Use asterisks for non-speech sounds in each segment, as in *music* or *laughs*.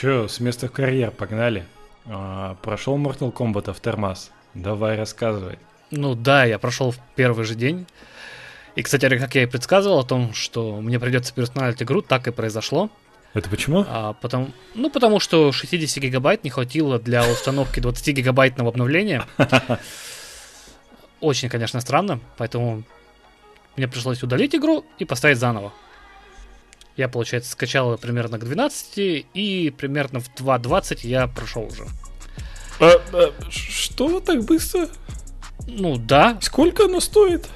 Че, с места в карьер погнали? А, прошел Mortal Kombat Aftermath? Давай рассказывай. Ну да, я прошел в первый же день. И, кстати, как я и предсказывал о том, что мне придется переустанавливать игру, так и произошло. Это почему? А, потому, ну, потому что 60 гигабайт не хватило для установки 20 гигабайтного обновления. *laughs* Очень, конечно, странно, поэтому мне пришлось удалить игру и поставить заново. Я, получается, скачал примерно к 12, и примерно в 2.20 я прошел уже. А, а, что, так быстро? Ну да. Сколько оно стоит?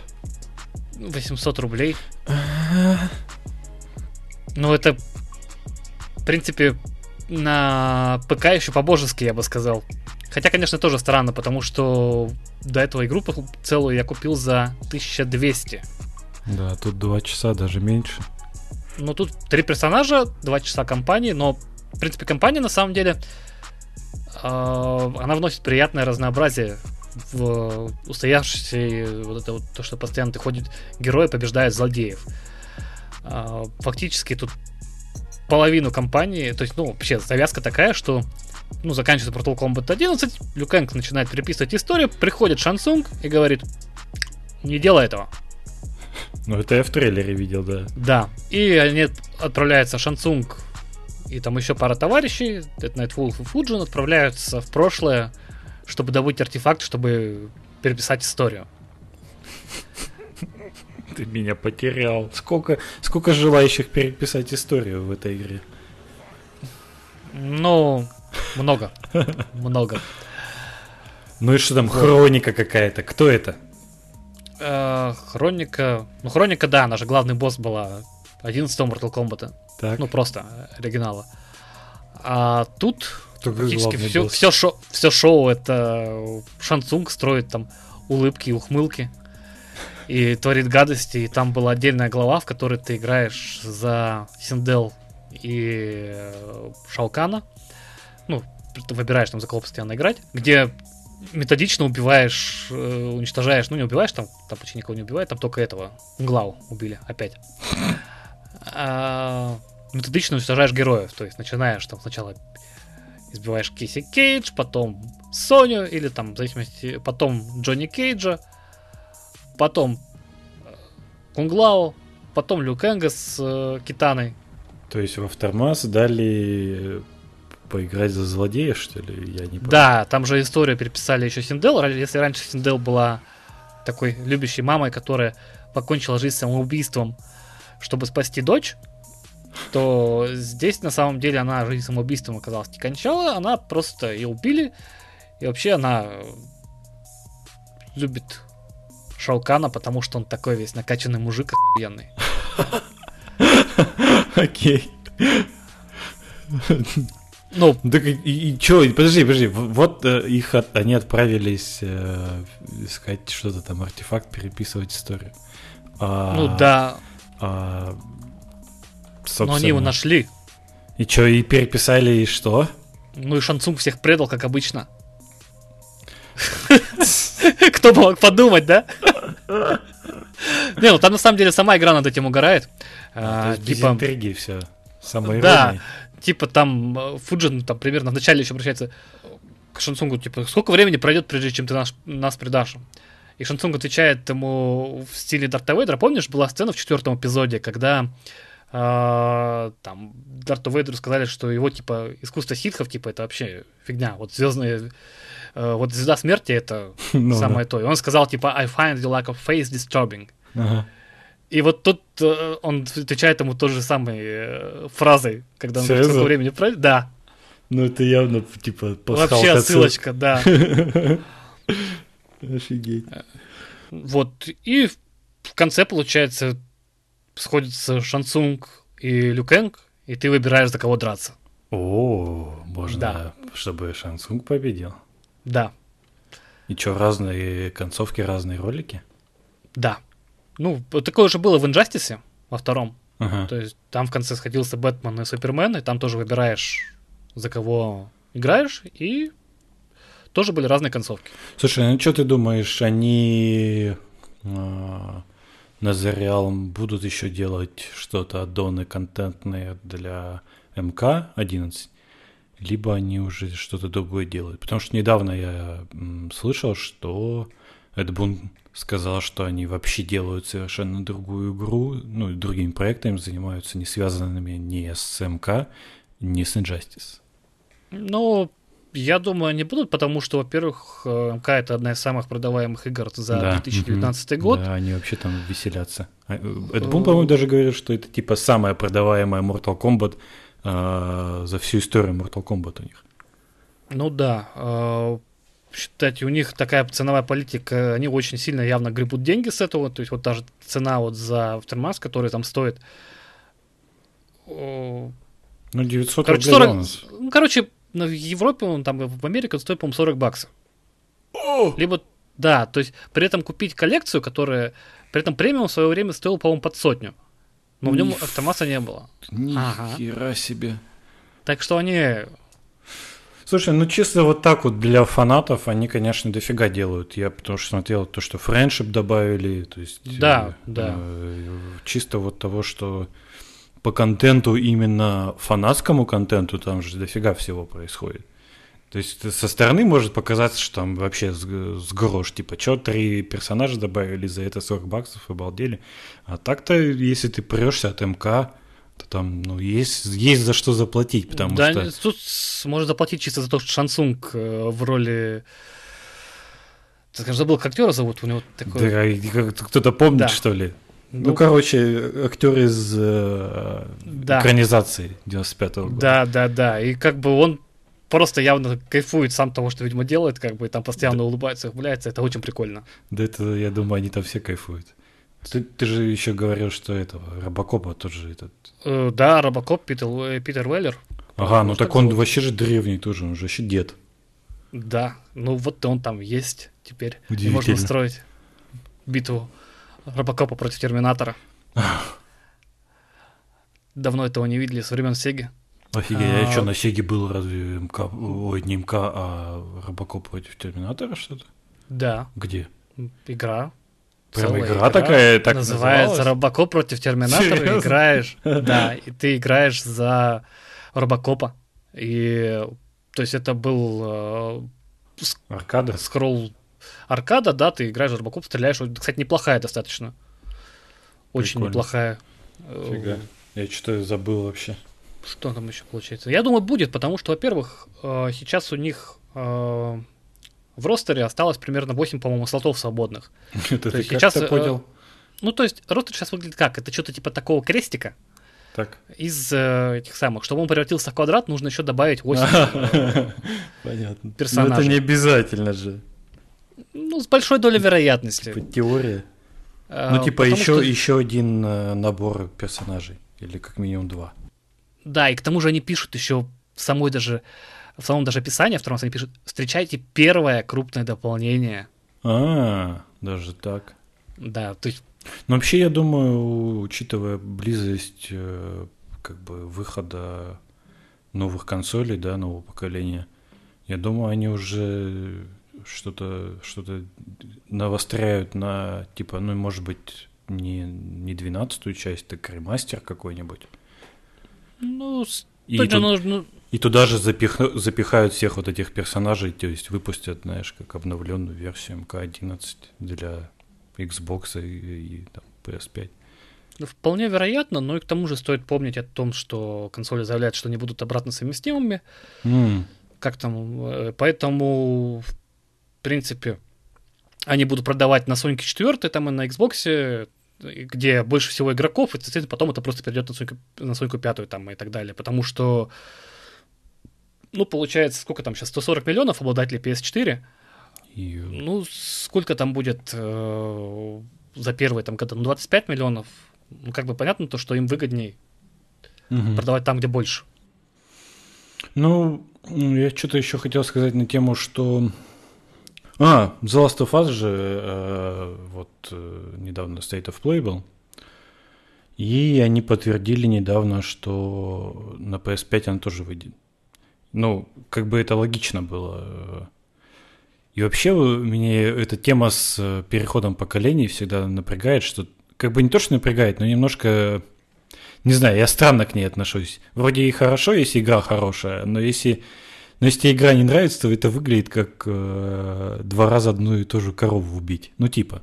800 рублей. ну это, в принципе, на ПК еще по-божески, я бы сказал. Хотя, конечно, тоже странно, потому что до этого игру целую я купил за 1200. Да, тут 2 часа, даже меньше. Ну, тут три персонажа, два часа кампании, но, в принципе, компания на самом деле, э, она вносит приятное разнообразие в устоявшийся вот это вот то, что постоянно ты ходит герои побеждают злодеев. Э, фактически тут половину компании, то есть, ну, вообще завязка такая, что ну, заканчивается Mortal Kombat 11, Люкенг начинает переписывать историю, приходит Шансунг и говорит, не делай этого. Ну, это я в трейлере видел, да. Да. И они отправляются Шансунг и там еще пара товарищей, это Nightwolf и Фуджин, отправляются в прошлое, чтобы добыть артефакт, чтобы переписать историю. *laughs* Ты меня потерял. Сколько, сколько желающих переписать историю в этой игре? Ну, много. *laughs* Много. Ну и что там, хроника какая-то? Кто это? Э, хроника. Ну, хроника, да, она же главный босс была 11 Mortal Kombat. Так. Ну, просто оригинала. А тут практически все, все, шоу, все шоу это Шансунг строит там улыбки и ухмылки и творит гадости. И там была отдельная глава, в которой ты играешь за Синдел и Шалкана. Ну, ты выбираешь там за кого постоянно играть, где методично убиваешь, э, уничтожаешь, ну не убиваешь, там, там почти никого не убивает, там только этого, Глау убили опять. А, методично уничтожаешь героев, то есть начинаешь там сначала избиваешь Киси Кейдж, потом Соню, или там, в зависимости, потом Джонни Кейджа, потом э, Кунглау, потом Лю Кэнга с э, Китаной. То есть в Aftermath дали поиграть за злодея, что ли? Я не понимаю. Да, там же историю переписали еще Синдел. Если раньше Синдел была такой любящей мамой, которая покончила жизнь самоубийством, чтобы спасти дочь, то здесь на самом деле она жизнь самоубийством оказалась не кончала, она просто ее убили, и вообще она любит Шаукана, потому что он такой весь накачанный мужик охуенный. *laughs* Окей. Ну, так и, и чё, подожди, подожди, вот э, их от, они отправились э, искать что-то там, артефакт, переписывать историю. А, ну да. А, Но они его нашли. И что, и переписали, и что? Ну и Шансунг всех предал, как обычно. *laughs* Кто мог подумать, да? Не, ну там на самом деле сама игра над этим угорает. А, без типа интриги все. Самое Да, типа там э, Фуджин там примерно в начале еще обращается к Шансунгу, типа, сколько времени пройдет, прежде чем ты наш, нас предашь? И Шансунг отвечает ему в стиле Дарта Вейдера. Помнишь, была сцена в четвертом эпизоде, когда э, там Дарту Вейдеру сказали, что его, типа, искусство ситхов, типа, это вообще фигня. Вот звездные... Э, вот звезда смерти — это *laughs* ну, самое да. то. И он сказал, типа, I find your lack of face disturbing. Ага. И вот тут э, он отвечает ему той же самой э, фразой, когда он говорит, сколько времени пройдет. Да. Ну, это явно, типа, Вообще ссылочка, да. *laughs* Офигеть. Вот, и в конце, получается, сходится Шансунг и Люкенг, и ты выбираешь, за кого драться. О, можно, да. чтобы Шансунг победил. Да. И что, разные концовки, разные ролики? Да. Ну, такое уже было в Инжастисе во втором. Ага. То есть там в конце сходился Бэтмен и Супермен, и там тоже выбираешь, за кого играешь, и тоже были разные концовки. Слушай, ну что ты думаешь, они э, на Realm будут еще делать что-то аддоны контентные для МК-11? либо они уже что-то другое делают. Потому что недавно я слышал, что Эд Бун сказал, что они вообще делают совершенно другую игру, ну, и другими проектами занимаются, не связанными ни с МК, ни с Injustice. Ну, я думаю, они будут, потому что, во-первых, э, МК это одна из самых продаваемых игр за да. 2019 угу. год. Да, они вообще там веселятся. А, э, Эд Бун, по-моему, даже говорил, что это типа самая продаваемая Mortal Kombat э, за всю историю Mortal Kombat у них. Ну да. Считайте, у них такая ценовая политика, они очень сильно явно гребут деньги с этого, то есть вот даже цена вот за Aftermath, который там стоит... Ну, 900 короче, рублей 40, ну, короче, в Европе, он там в Америке он стоит, по-моему, 40 баксов. О! Либо, да, то есть при этом купить коллекцию, которая... При этом премиум в свое время стоил, по-моему, под сотню. Но в нем Ниф... автомаса не было. Ни ага. хера себе. Так что они Слушай, ну чисто вот так вот для фанатов они, конечно, дофига делают. Я потому что смотрел то, что френдшип добавили, то есть... Да, э, да. Э, чисто вот того, что по контенту, именно фанатскому контенту, там же дофига всего происходит. То есть со стороны может показаться, что там вообще с, с грош, типа, что три персонажа добавили за это 40 баксов, обалдели. А так-то, если ты прешься от МК, то там, ну, есть, есть за что заплатить, потому да, что... тут можно заплатить чисто за то, что Шансунг э, в роли... Ты скажешь, забыл, как актера зовут? У него такой... Да, кто-то помнит, да. что ли? Ну, ну, короче, актер из э, да. экранизации 95-го года. Да, да, да. И как бы он просто явно кайфует сам того, что, видимо, делает, как бы, и там постоянно да. улыбается, ухмыляется. Это очень прикольно. Да это, я думаю, они там все кайфуют. Ты, ты же еще говорил, что этого Робокопа тоже этот. Э, да, Робокоп Питер, Питер Веллер. Ага, ну так он зовут? вообще же древний тоже, он же вообще дед. Да, ну вот он там есть теперь. И можно устроить битву Робокопа против Терминатора. Давно этого не видели, со времен Сеги. Офигеть, а, а что, на Сеге был разве МК, ой, не МК, а Робокоп против Терминатора что-то? Да. Где? Игра Прям игра, игра такая, так называется Робокоп против Терминатора. Серьезно? Играешь, *laughs* да, и ты играешь за Робокопа. И то есть это был э, аркада, скролл аркада, да, ты играешь за Робокоп, стреляешь. Кстати, неплохая достаточно, очень Прикольно. неплохая. Фига, я что-то забыл вообще. Что там еще получается? Я думаю, будет, потому что, во-первых, э, сейчас у них э, в ростере осталось примерно 8, по-моему, слотов свободных. *laughs* Это ты сейчас э, понял? Ну, то есть, ростер сейчас выглядит как? Это что-то типа такого крестика. Так. Из э, этих самых. Чтобы он превратился в квадрат, нужно еще добавить 8 *laughs* Понятно. персонажей. Но это не обязательно же. Ну, с большой долей вероятности. Типа теория. А, ну, типа еще, что... еще один э, набор персонажей. Или как минимум два. Да, и к тому же они пишут еще самой даже в самом даже описании, втором они пишут, встречайте первое крупное дополнение. А, даже так. Да, то есть... Ну, вообще, я думаю, учитывая близость э, как бы выхода новых консолей, да, нового поколения, я думаю, они уже что-то что-то навостряют на, типа, ну, может быть, не, не 12 часть, так ремастер какой-нибудь. Ну, и тут, нужно... И туда же запих... запихают всех вот этих персонажей, то есть выпустят, знаешь, как обновленную версию МК-11 для Xbox и, и там, PS5. Ну, вполне вероятно, но и к тому же стоит помнить о том, что консоли заявляют, что они будут обратно совместимыми. Mm. Как там, э, поэтому, в принципе, они будут продавать на Sony 4, там и на Xbox, где больше всего игроков, и, соответственно, потом это просто перейдет на Sony, на Sony 5 там, и так далее. Потому что ну, получается, сколько там сейчас, 140 миллионов обладателей PS4. И... Ну, сколько там будет э, за первые там года? Ну, 25 миллионов. Ну, как бы понятно то, что им выгодней угу. продавать там, где больше. Ну, я что-то еще хотел сказать на тему, что... А, The Last of Us же э, вот э, недавно State of Play был. И они подтвердили недавно, что на PS5 она тоже выйдет. Ну, как бы это логично было. И вообще меня эта тема с э, переходом поколений всегда напрягает, что как бы не то, что напрягает, но немножко не знаю, я странно к ней отношусь. Вроде и хорошо, если игра хорошая, но если, но если тебе игра не нравится, то это выглядит как э, два раза одну и ту же корову убить. Ну, типа.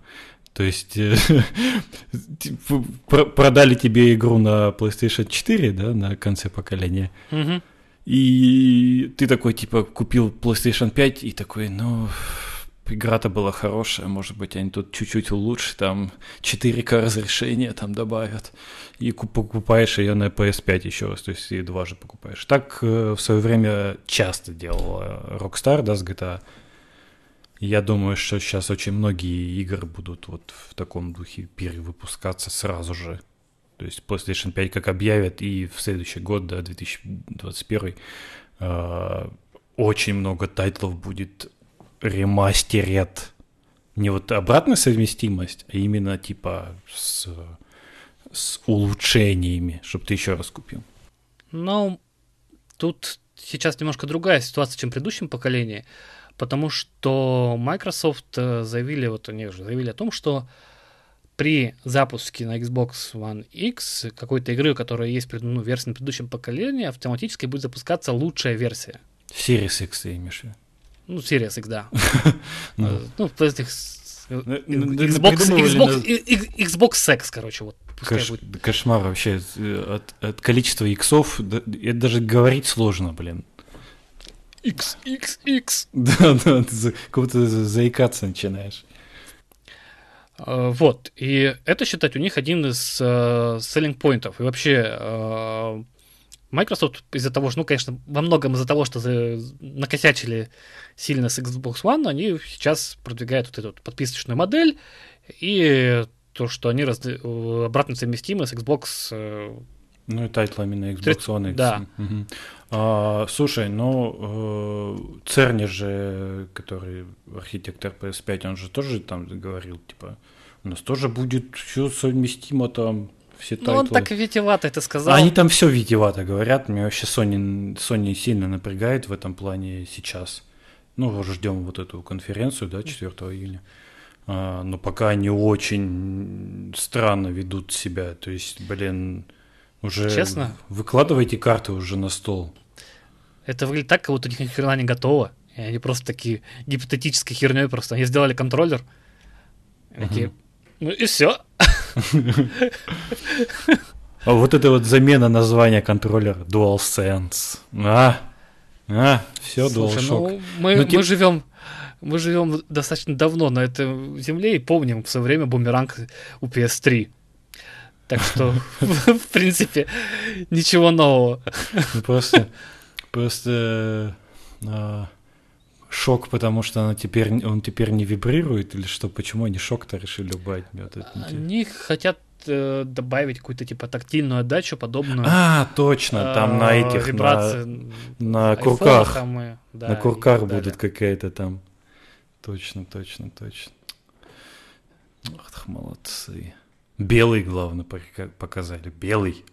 То есть э, *laughs* типа, продали тебе игру на PlayStation 4, да, на конце поколения. Угу. И ты такой, типа, купил PlayStation 5 и такой, ну, игра-то была хорошая, может быть, они тут чуть-чуть улучшат, там 4К разрешение там добавят, и покупаешь ее на PS5 еще раз, то есть и два же покупаешь. Так э, в свое время часто делал Rockstar, да, с GTA. Я думаю, что сейчас очень многие игры будут вот в таком духе перевыпускаться сразу же. То есть PlayStation 5 как объявят, и в следующий год, да, 2021, э, очень много тайтлов будет ремастерят. Не вот обратная совместимость, а именно типа с, с улучшениями, чтобы ты еще раз купил. Ну, тут сейчас немножко другая ситуация, чем в предыдущем поколении, потому что Microsoft э, заявили, вот они уже заявили о том, что при запуске на Xbox One X какой-то игры, которая есть ну, версии на предыдущем поколении, автоматически будет запускаться лучшая версия. Series X ты имеешь в виду? Ну, Series X, да. *laughs* Ну, ну этих Xbox, Xbox, Xbox Sex, короче, вот. Кош, кошмар вообще. От, от количества иксов это даже говорить сложно, блин. X, X, X. *laughs* Да, да, ты как будто заикаться начинаешь. А, вот, и это считать у них один из uh, selling поинтов. И вообще uh, Microsoft из-за того, что, ну, конечно, во многом из-за того, что накосячили сильно с Xbox One, они сейчас продвигают вот эту подписочную модель и то, что они раз, обратно совместимы с Xbox. Ну и тайтлами на Xbox One X. Да. Угу. А, слушай, ну э, Церни же, который архитектор PS5, он же тоже там говорил, типа, у нас тоже будет все совместимо там все тайтлы. Ну, он так витиевато это сказал. Они там все витиевато говорят. Мне вообще Sony, Sony сильно напрягает в этом плане сейчас. Ну, ждем вот эту конференцию, да, 4 июля. А, но пока они очень странно ведут себя. То есть, блин, уже Честно? выкладывайте карты уже на стол. Это выглядит так, как будто у них ни хрена не готово. И они просто такие гипотетической херней просто. Они сделали контроллер. Такие, ну и все. А вот это вот замена названия контроллера DualSense. А, а, все, DualShock. Ну, мы, ну, тип... мы живем мы живем достаточно давно на этой земле и помним в свое время бумеранг у PS3. Так что, *laughs* в принципе, ничего нового. Ну, просто, просто а, шок, потому что она теперь, он теперь не вибрирует, или что? Почему они шок-то решили убавить? Они хотят э, добавить какую-то типа тактильную отдачу, подобную. А, точно, там э, на этих вибрации, на, на курках. Там и, да, на курках будет какая-то там. Точно, точно, точно. Ах, молодцы. Белый, главное, показали. Белый.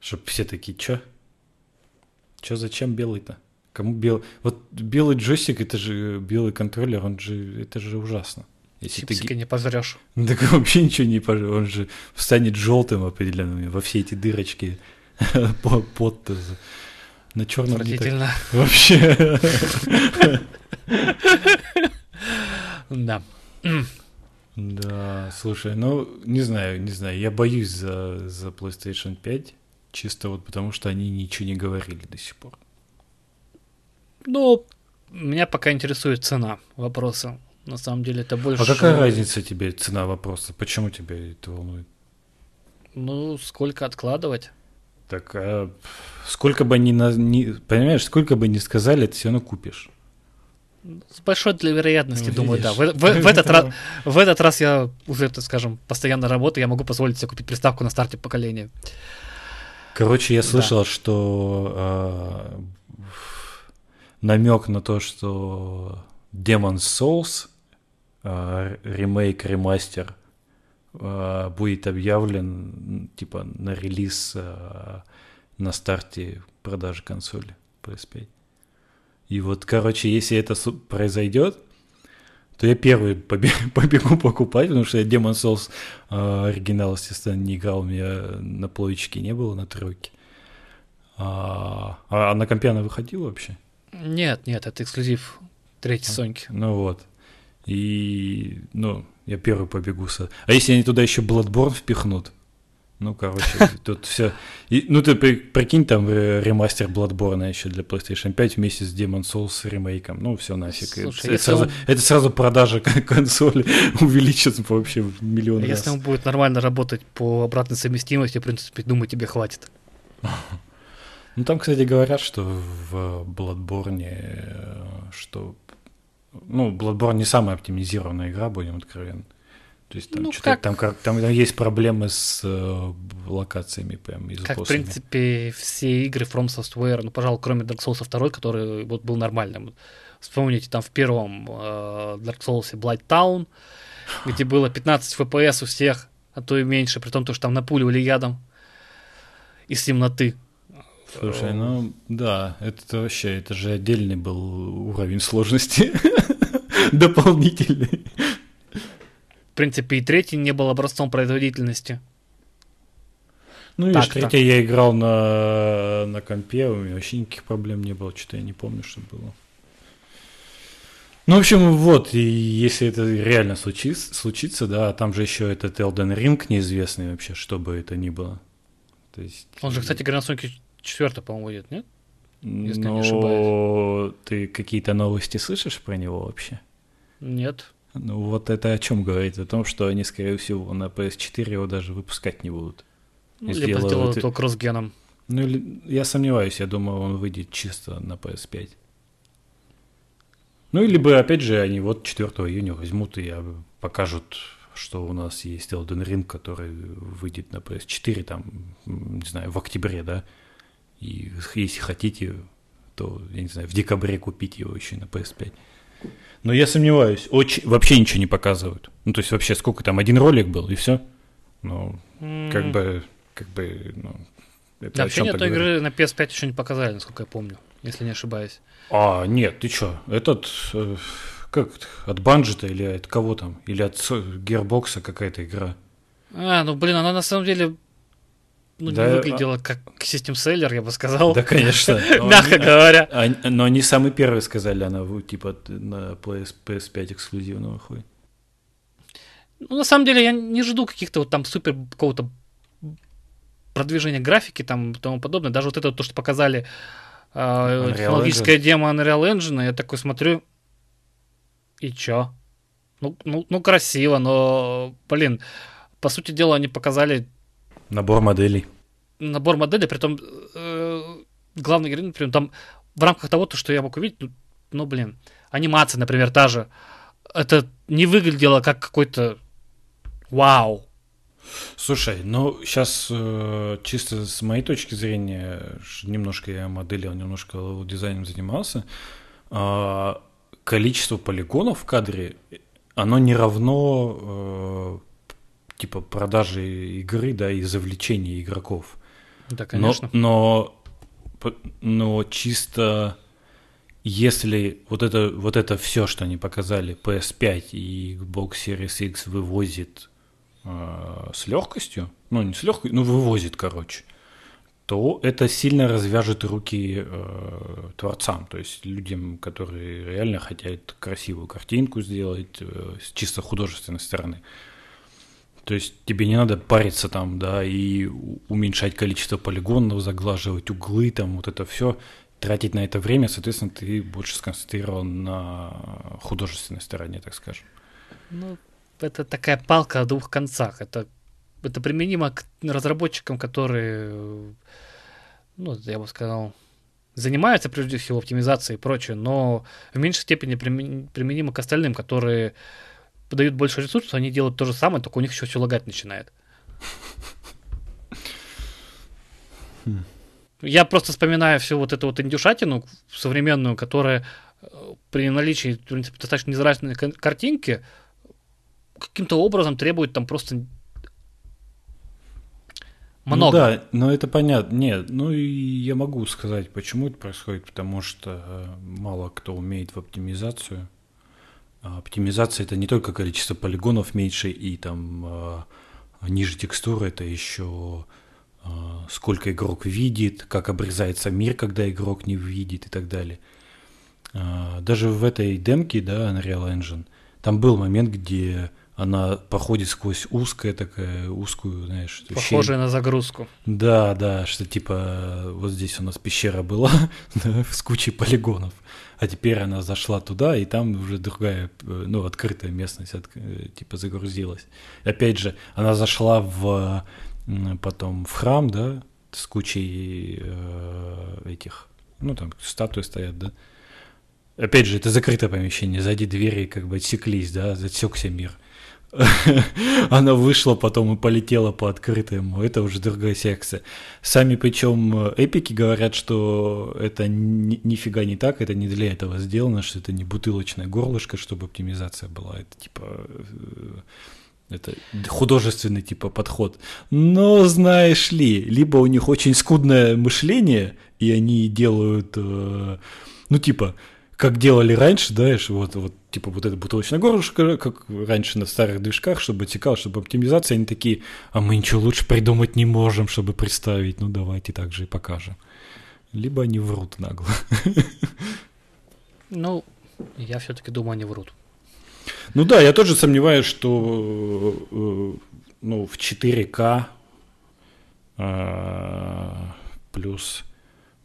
Чтоб все такие, чё? Чё, зачем белый-то? Кому белый? Вот белый джойстик, это же белый контроллер, он же, это же ужасно. Если ты не пожрешь. *laughs* Так вообще ничего не пожрешь. Он же станет желтым определенно во все эти дырочки *laughs* под на черном Отвратительно. *laughs* Вообще. Да. Да, слушай, ну, не знаю, не знаю, я боюсь за, за PlayStation 5, чисто вот потому что они ничего не говорили до сих пор. Ну, меня пока интересует цена вопроса. На самом деле это больше... А какая разница тебе цена вопроса? Почему тебя это волнует? Ну, сколько откладывать? Так, а сколько бы ни, на, ни... Понимаешь, сколько бы ни сказали, ты все равно купишь. С большой для вероятности, ну, думаю, да. В, в, в, этот раз, *laughs* в этот раз я уже, так скажем, постоянно работаю, я могу позволить себе купить приставку на старте поколения. Короче, я слышал, да. что э, намек на то, что Demon's Souls э, ремейк, ремастер э, будет объявлен типа на релиз э, на старте продажи консоли PS5. И вот, короче, если это произойдет, то я первый *laughs* побегу покупать, потому что я Demon Souls э, оригинал, естественно, не играл, у меня на плойчике не было, на тройке. А, а на компе она выходила вообще? Нет, нет, это эксклюзив третьей а, Соньки. Ну вот. И, ну, я первый побегу. Со... А если они туда еще Bloodborne впихнут? Ну, короче, тут все. И, ну, ты прикинь, там э, ремастер Bloodborne еще для PlayStation 5 вместе с Demon Souls ремейком. Ну, все нафиг. Слушай, это, сразу, он... это сразу продажа *laughs* консоли увеличится вообще в миллион если раз. Если он будет нормально работать по обратной совместимости, в принципе, думаю, тебе хватит. Ну, там, кстати, говорят, что в Bloodborne, э, что... Ну, Bloodborne не самая оптимизированная игра, будем откровенны. То есть там, ну, как... там, как, там, там есть проблемы с э, локациями прям и Как, в принципе, все игры From Software, ну, пожалуй, кроме Dark Souls 2, который вот был нормальным. Вспомните, там в первом э, Dark Souls Blood Town, где было 15 FPS у всех, а то и меньше, при том, что там напуливали ядом из темноты. Слушай, ну да, это вообще, это же отдельный был уровень сложности *laughs* дополнительный. В принципе, и третий не был образцом производительности. Ну, видишь, третий я играл на, на компе, у меня вообще никаких проблем не было, что-то я не помню, что было. Ну, в общем, вот, и если это реально случится, случится, да, там же еще этот Elden Ring неизвестный вообще, что бы это ни было. То есть... Он же, кстати говоря, на Sonic 4, по-моему, будет, нет? Если Но... не ошибаюсь. Ты какие-то новости слышишь про него вообще? Нет. Ну вот это о чем говорит? О том, что они, скорее всего, на PS4 его даже выпускать не будут. Ну, либо сделают его кроссгеном. Ну, или, я сомневаюсь, я думаю, он выйдет чисто на PS5. Ну, либо, опять же, они вот 4 июня возьмут и покажут, что у нас есть Elden Ring, который выйдет на PS4, там, не знаю, в октябре, да, и если хотите, то, я не знаю, в декабре купить его еще на PS5. Но я сомневаюсь, очень, вообще ничего не показывают. Ну, то есть вообще сколько там, один ролик был, и все. Ну, mm. как бы, как бы, ну, это да, вообще нет той игры на PS5 еще не показали, насколько я помню, если не ошибаюсь. А, нет, ты что, этот, э, как, от Банжета или от кого там? Или от Гербокса какая-то игра? А, ну, блин, она на самом деле ну, да, не выглядела как систем-селлер, я бы сказал. Да, конечно. *laughs* Мягко говоря. но они самые первые сказали, она типа на PS, PS5 эксклюзивно выходит. Ну, на самом деле, я не жду каких-то вот там супер какого-то продвижения графики там и тому подобное. Даже вот это то, что показали э, технологическая демо Unreal Engine, я такой смотрю, и чё? Ну, ну, ну, красиво, но, блин, по сути дела, они показали Набор моделей. Набор моделей, при том э, главный герой, например, там в рамках того, то, что я мог увидеть, ну, ну, блин, анимация, например, та же, это не выглядело как какой-то вау. Слушай, ну сейчас э, чисто с моей точки зрения, немножко я моделил, немножко дизайном занимался, э, количество полигонов в кадре, оно не равно э, типа продажи игры, да, и завлечения игроков. Да, конечно. Но, но, но чисто если вот это, вот это все, что они показали, PS5 и Xbox Series X вывозит э, с легкостью, ну не с легкостью, ну вывозит, короче, то это сильно развяжет руки э, творцам, то есть людям, которые реально хотят красивую картинку сделать э, с чисто художественной стороны. То есть тебе не надо париться там, да, и уменьшать количество полигонов, заглаживать углы, там вот это все, тратить на это время, соответственно, ты больше сконцентрирован на художественной стороне, так скажем. Ну, это такая палка о двух концах. Это, это применимо к разработчикам, которые, ну, я бы сказал, занимаются прежде всего оптимизацией и прочее, но в меньшей степени применимо к остальным, которые подают больше ресурсов, они делают то же самое, только у них еще все лагать начинает. Я просто вспоминаю всю вот эту вот индюшатину современную, которая э, при наличии, в принципе, достаточно незрачной картинки каким-то образом требует там просто ну много. Ну да, но это понятно. Нет, ну и я могу сказать, почему это происходит, потому что э, мало кто умеет в оптимизацию. Оптимизация это не только количество полигонов меньше и там э, ниже текстуры, это еще э, сколько игрок видит, как обрезается мир, когда игрок не видит и так далее. Даже в этой демке, да, Unreal Engine, там был момент, где она проходит сквозь узкое такая, узкую, знаешь... Похожая на загрузку. Да, да, что типа вот здесь у нас пещера была *laughs* да, с кучей полигонов, а теперь она зашла туда, и там уже другая, ну, открытая местность от, типа загрузилась. Опять же, она зашла в потом в храм, да, с кучей э, этих, ну, там статуи стоят, да, Опять же, это закрытое помещение, сзади двери как бы отсеклись, да, засекся мир. Она вышла потом и полетела по открытому. Это уже другая секция. Сами причем эпики говорят, что это ни, нифига не так, это не для этого сделано, что это не бутылочное горлышко, чтобы оптимизация была. Это типа э, это художественный типа подход. Но знаешь ли, либо у них очень скудное мышление, и они делают, э, ну типа, как делали раньше, да, вот, вот типа вот это бутылочное горлышко, как раньше на старых движках, чтобы текал, чтобы оптимизация, они такие, а мы ничего лучше придумать не можем, чтобы представить, ну давайте так же и покажем. Либо они врут нагло. Ну, я все-таки думаю, они врут. Ну да, я тоже сомневаюсь, что э, ну, в 4К а, плюс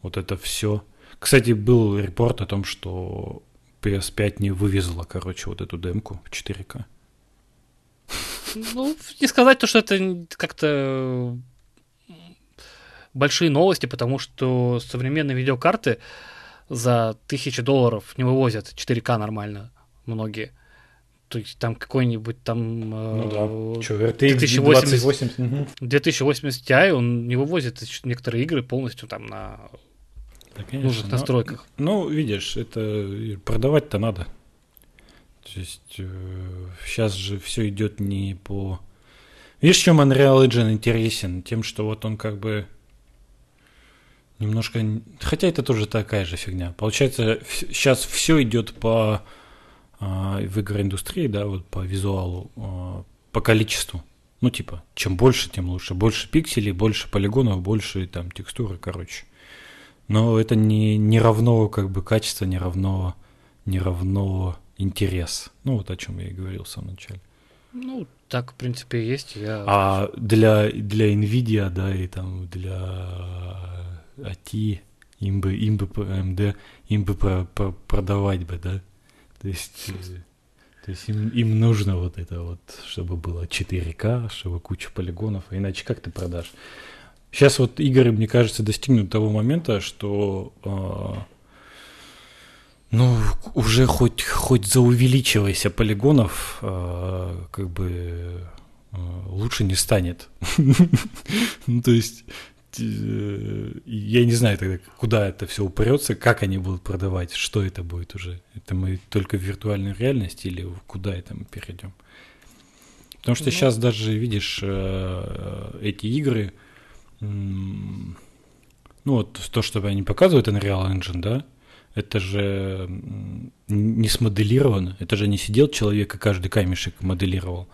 вот это все кстати, был репорт о том, что PS5 не вывезла, короче, вот эту демку в 4К. Ну, не сказать то, что это как-то большие новости, потому что современные видеокарты за тысячи долларов не вывозят 4К нормально многие. То есть там какой-нибудь там... Ну да, что, RTX 2080, 2080, 2080 Ti, он не вывозит некоторые игры полностью там на да, конечно, нужных настройках. Ну, видишь, это продавать-то надо. То есть э, сейчас же все идет не по... Видишь, чем Unreal Engine интересен? Тем, что вот он как бы немножко... Хотя это тоже такая же фигня. Получается, сейчас все идет по э, в игроиндустрии, да, вот по визуалу, э, по количеству. Ну, типа, чем больше, тем лучше. Больше пикселей, больше полигонов, больше там текстуры, короче. Но это не, не равно как бы качество, не равно, не равно интерес. Ну, вот о чем я и говорил в самом начале. Ну, так, в принципе, есть. Я... А для, для NVIDIA, да, и там для AT, им бы, им бы AMD, им бы про, про, продавать бы, да? То есть, то есть им, им нужно вот это вот, чтобы было 4К, чтобы куча полигонов, а иначе как ты продашь? Сейчас вот игры, мне кажется, достигнут того момента, что э, ну, уже хоть, хоть за увеличивайся полигонов, э, как бы э, лучше не станет. *laughs* Ну, то есть, э, я не знаю тогда, куда это все упрется, как они будут продавать, что это будет уже. Это мы только в виртуальной реальности или куда это мы перейдем? Потому что сейчас ну. даже, видишь, эти игры, ну вот то, что они показывают Unreal Engine, да, это же не смоделировано, это же не сидел человек и каждый камешек моделировал.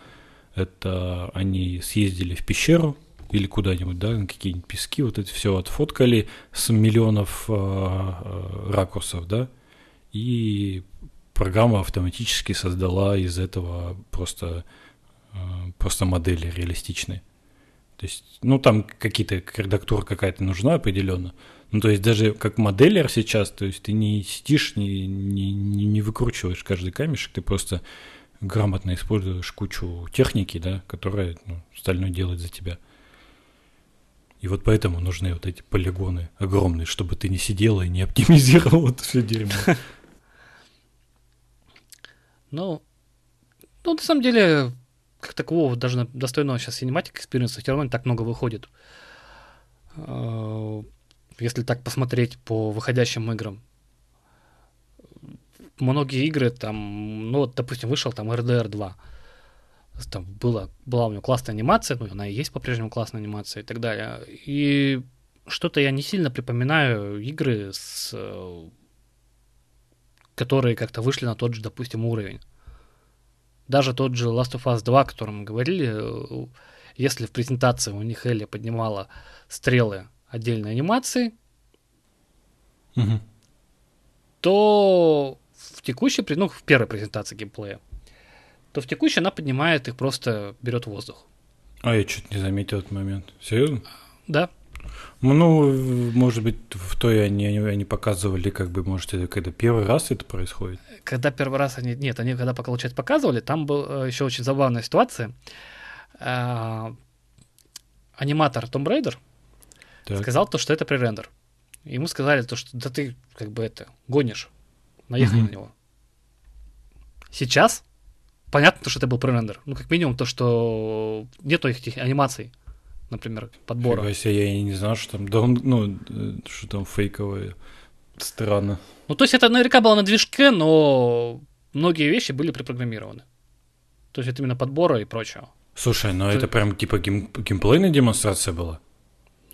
Это они съездили в пещеру или куда-нибудь, да, на какие-нибудь пески, вот это все отфоткали с миллионов э, ракурсов, да, и программа автоматически создала из этого просто, э, просто модели реалистичные. То есть, ну, там какие-то редактура какая-то нужна определенно. Ну, то есть, даже как моделер сейчас, то есть, ты не сидишь, не, не, не выкручиваешь каждый камешек, ты просто грамотно используешь кучу техники, да, которая ну, остальное делает за тебя. И вот поэтому нужны вот эти полигоны огромные, чтобы ты не сидела и не оптимизировал это *laughs* все дерьмо. Ну, ну, на самом деле, как такового, даже достойного сейчас cinematic experience а все равно не так много выходит. А, если так посмотреть по выходящим играм. Многие игры там, ну вот, допустим, вышел там RDR 2. Там была, была у него классная анимация, ну, она и есть по-прежнему классная анимация и так далее. И что-то я не сильно припоминаю игры, с, которые как-то вышли на тот же, допустим, уровень. Даже тот же Last of Us 2, о котором мы говорили, э, если в презентации у них Элли поднимала стрелы отдельной анимации, угу. то в текущей, ну, в первой презентации геймплея, то в текущей она поднимает их просто берет воздух. А я что-то не заметил этот момент. Серьезно? Да. Ну, может быть, в той они, они, они показывали, как бы, может, это когда первый раз это происходит? Когда первый раз они... Нет, они когда, получается, показывали, там была э, еще очень забавная ситуация. А, аниматор Том Брейдер сказал то, что это пререндер. Ему сказали то, что да ты как бы это гонишь, наехали угу. на него. Сейчас понятно, что это был пререндер. Ну, как минимум, то, что нету этих анимаций например, подбора. Фига себе, я и не знал, что там, да, ну, что там фейковое. Странно. Ну, то есть это наверняка было на движке, но многие вещи были препрограммированы. То есть это именно подбора и прочего. Слушай, ну это прям типа гейм, геймплейная демонстрация была?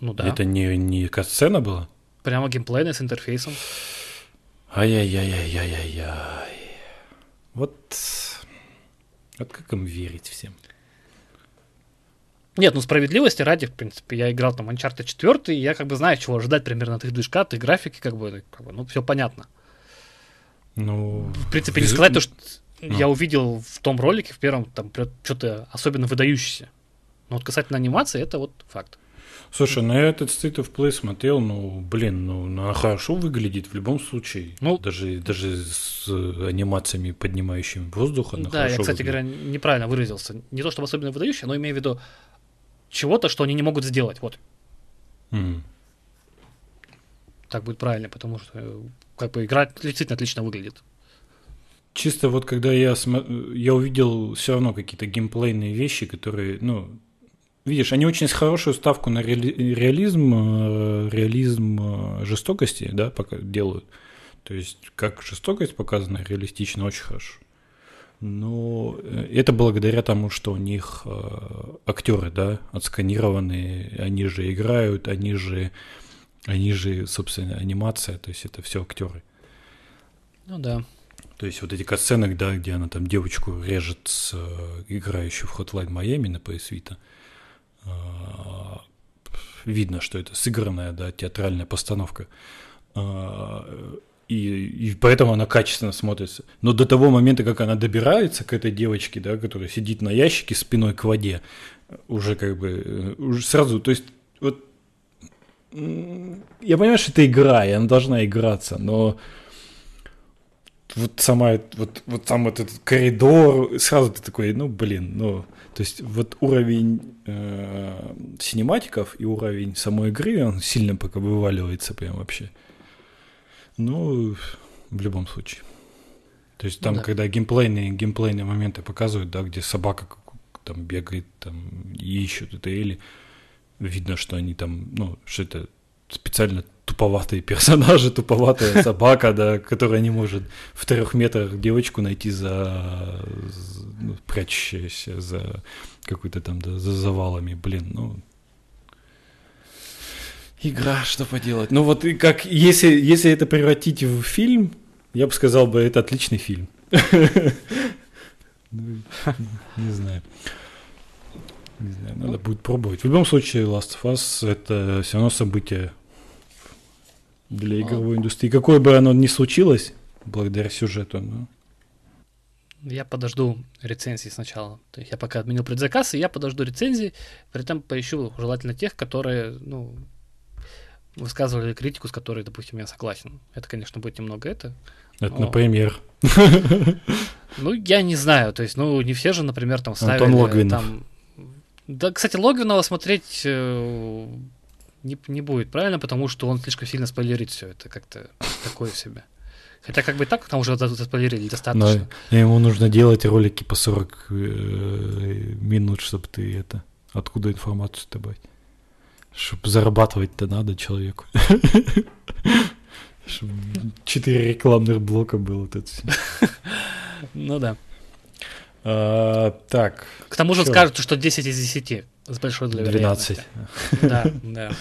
Ну да. Это не, не катсцена была? Прямо геймплейная с интерфейсом. Ай-яй-яй-яй-яй-яй. Вот... Вот как им верить всем? Нет, ну справедливости ради, в принципе, я играл там Uncharted 4, и я как бы знаю, чего ожидать примерно от их движка, от их графики, как бы, как бы ну, все понятно. Ну, в принципе, не сказать то, что ну. я увидел в том ролике, в первом, там, что-то особенно выдающееся. Но вот касательно анимации, это вот факт. Слушай, ну я этот State of Play смотрел, ну, блин, ну, она хорошо выглядит в любом случае. Ну, даже, даже с анимациями, поднимающими воздух, она Да, я, кстати выглядит. говоря, неправильно выразился. Не то, чтобы особенно выдающая, но имею в виду, чего-то, что они не могут сделать. Вот. Mm. Так будет правильно, потому что как бы игра действительно отлично выглядит. Чисто вот когда я, см... я увидел все равно какие-то геймплейные вещи, которые, ну, видишь, они очень с хорошую ставку на реализм, э, реализм э, жестокости, да, пока делают. То есть, как жестокость показана реалистично, очень хорошо. Ну, это благодаря тому, что у них э, актеры, да, отсканированы, они же играют, они же, они же, собственно, анимация, то есть это все актеры. Ну да. То есть вот эти катсцены, да, где она там девочку режет с э, играющей в Hotline Miami на PS Vita, э, видно, что это сыгранная, да, театральная постановка. И, и поэтому она качественно смотрится. Но до того момента, как она добирается к этой девочке, да, которая сидит на ящике спиной к воде, уже как бы э, уже сразу, то есть вот я понимаю, что это игра, и она должна играться, но вот сама вот, вот сам этот коридор, сразу ты такой, ну блин, ну то есть вот уровень э, синематиков и уровень самой игры, он сильно пока вываливается прям вообще. Ну, в любом случае. То есть там, ну, да. когда геймплейные, геймплейные моменты показывают, да, где собака там бегает, там, и ищут это, или видно, что они там, ну, что это специально туповатые *laughs* персонажи, туповатая *laughs* собака, да, которая не может в трех метрах девочку найти за, ну, прячущаяся за какой-то там, да, за завалами, блин, ну, Игра, что поделать. Ну вот как, если, если это превратить в фильм, я бы сказал бы, это отличный фильм. *laughs* Ну, не знаю. Не знаю, надо будет пробовать. В любом случае, Last of Us это все равно событие для игровой индустрии. Какое бы оно ни случилось, благодаря сюжету. Но... Я подожду рецензии сначала. То есть я пока отменил предзаказ, и я подожду рецензии, при этом поищу желательно тех, которые, ну, высказывали критику, с которой, допустим, я согласен. Это, конечно, будет немного это. Это, но... например. Ну, я не знаю. То есть, ну, не все же, например, там ставили... Антон Логвинов. Там... Да, кстати, Логвинова смотреть э, не, не будет, правильно? Потому что он слишком сильно спойлерит все. Это как-то такое себе. Хотя как бы и так, там уже заспойлерили достаточно. Но ему нужно делать ролики по 40 э, минут, чтобы ты это... Откуда информацию добавить? Чтобы зарабатывать-то надо человеку. Чтобы четыре рекламных блока было. Ну да. А, так. К тому же скажут, что 10 из 10 с большой долей 12. Да, да.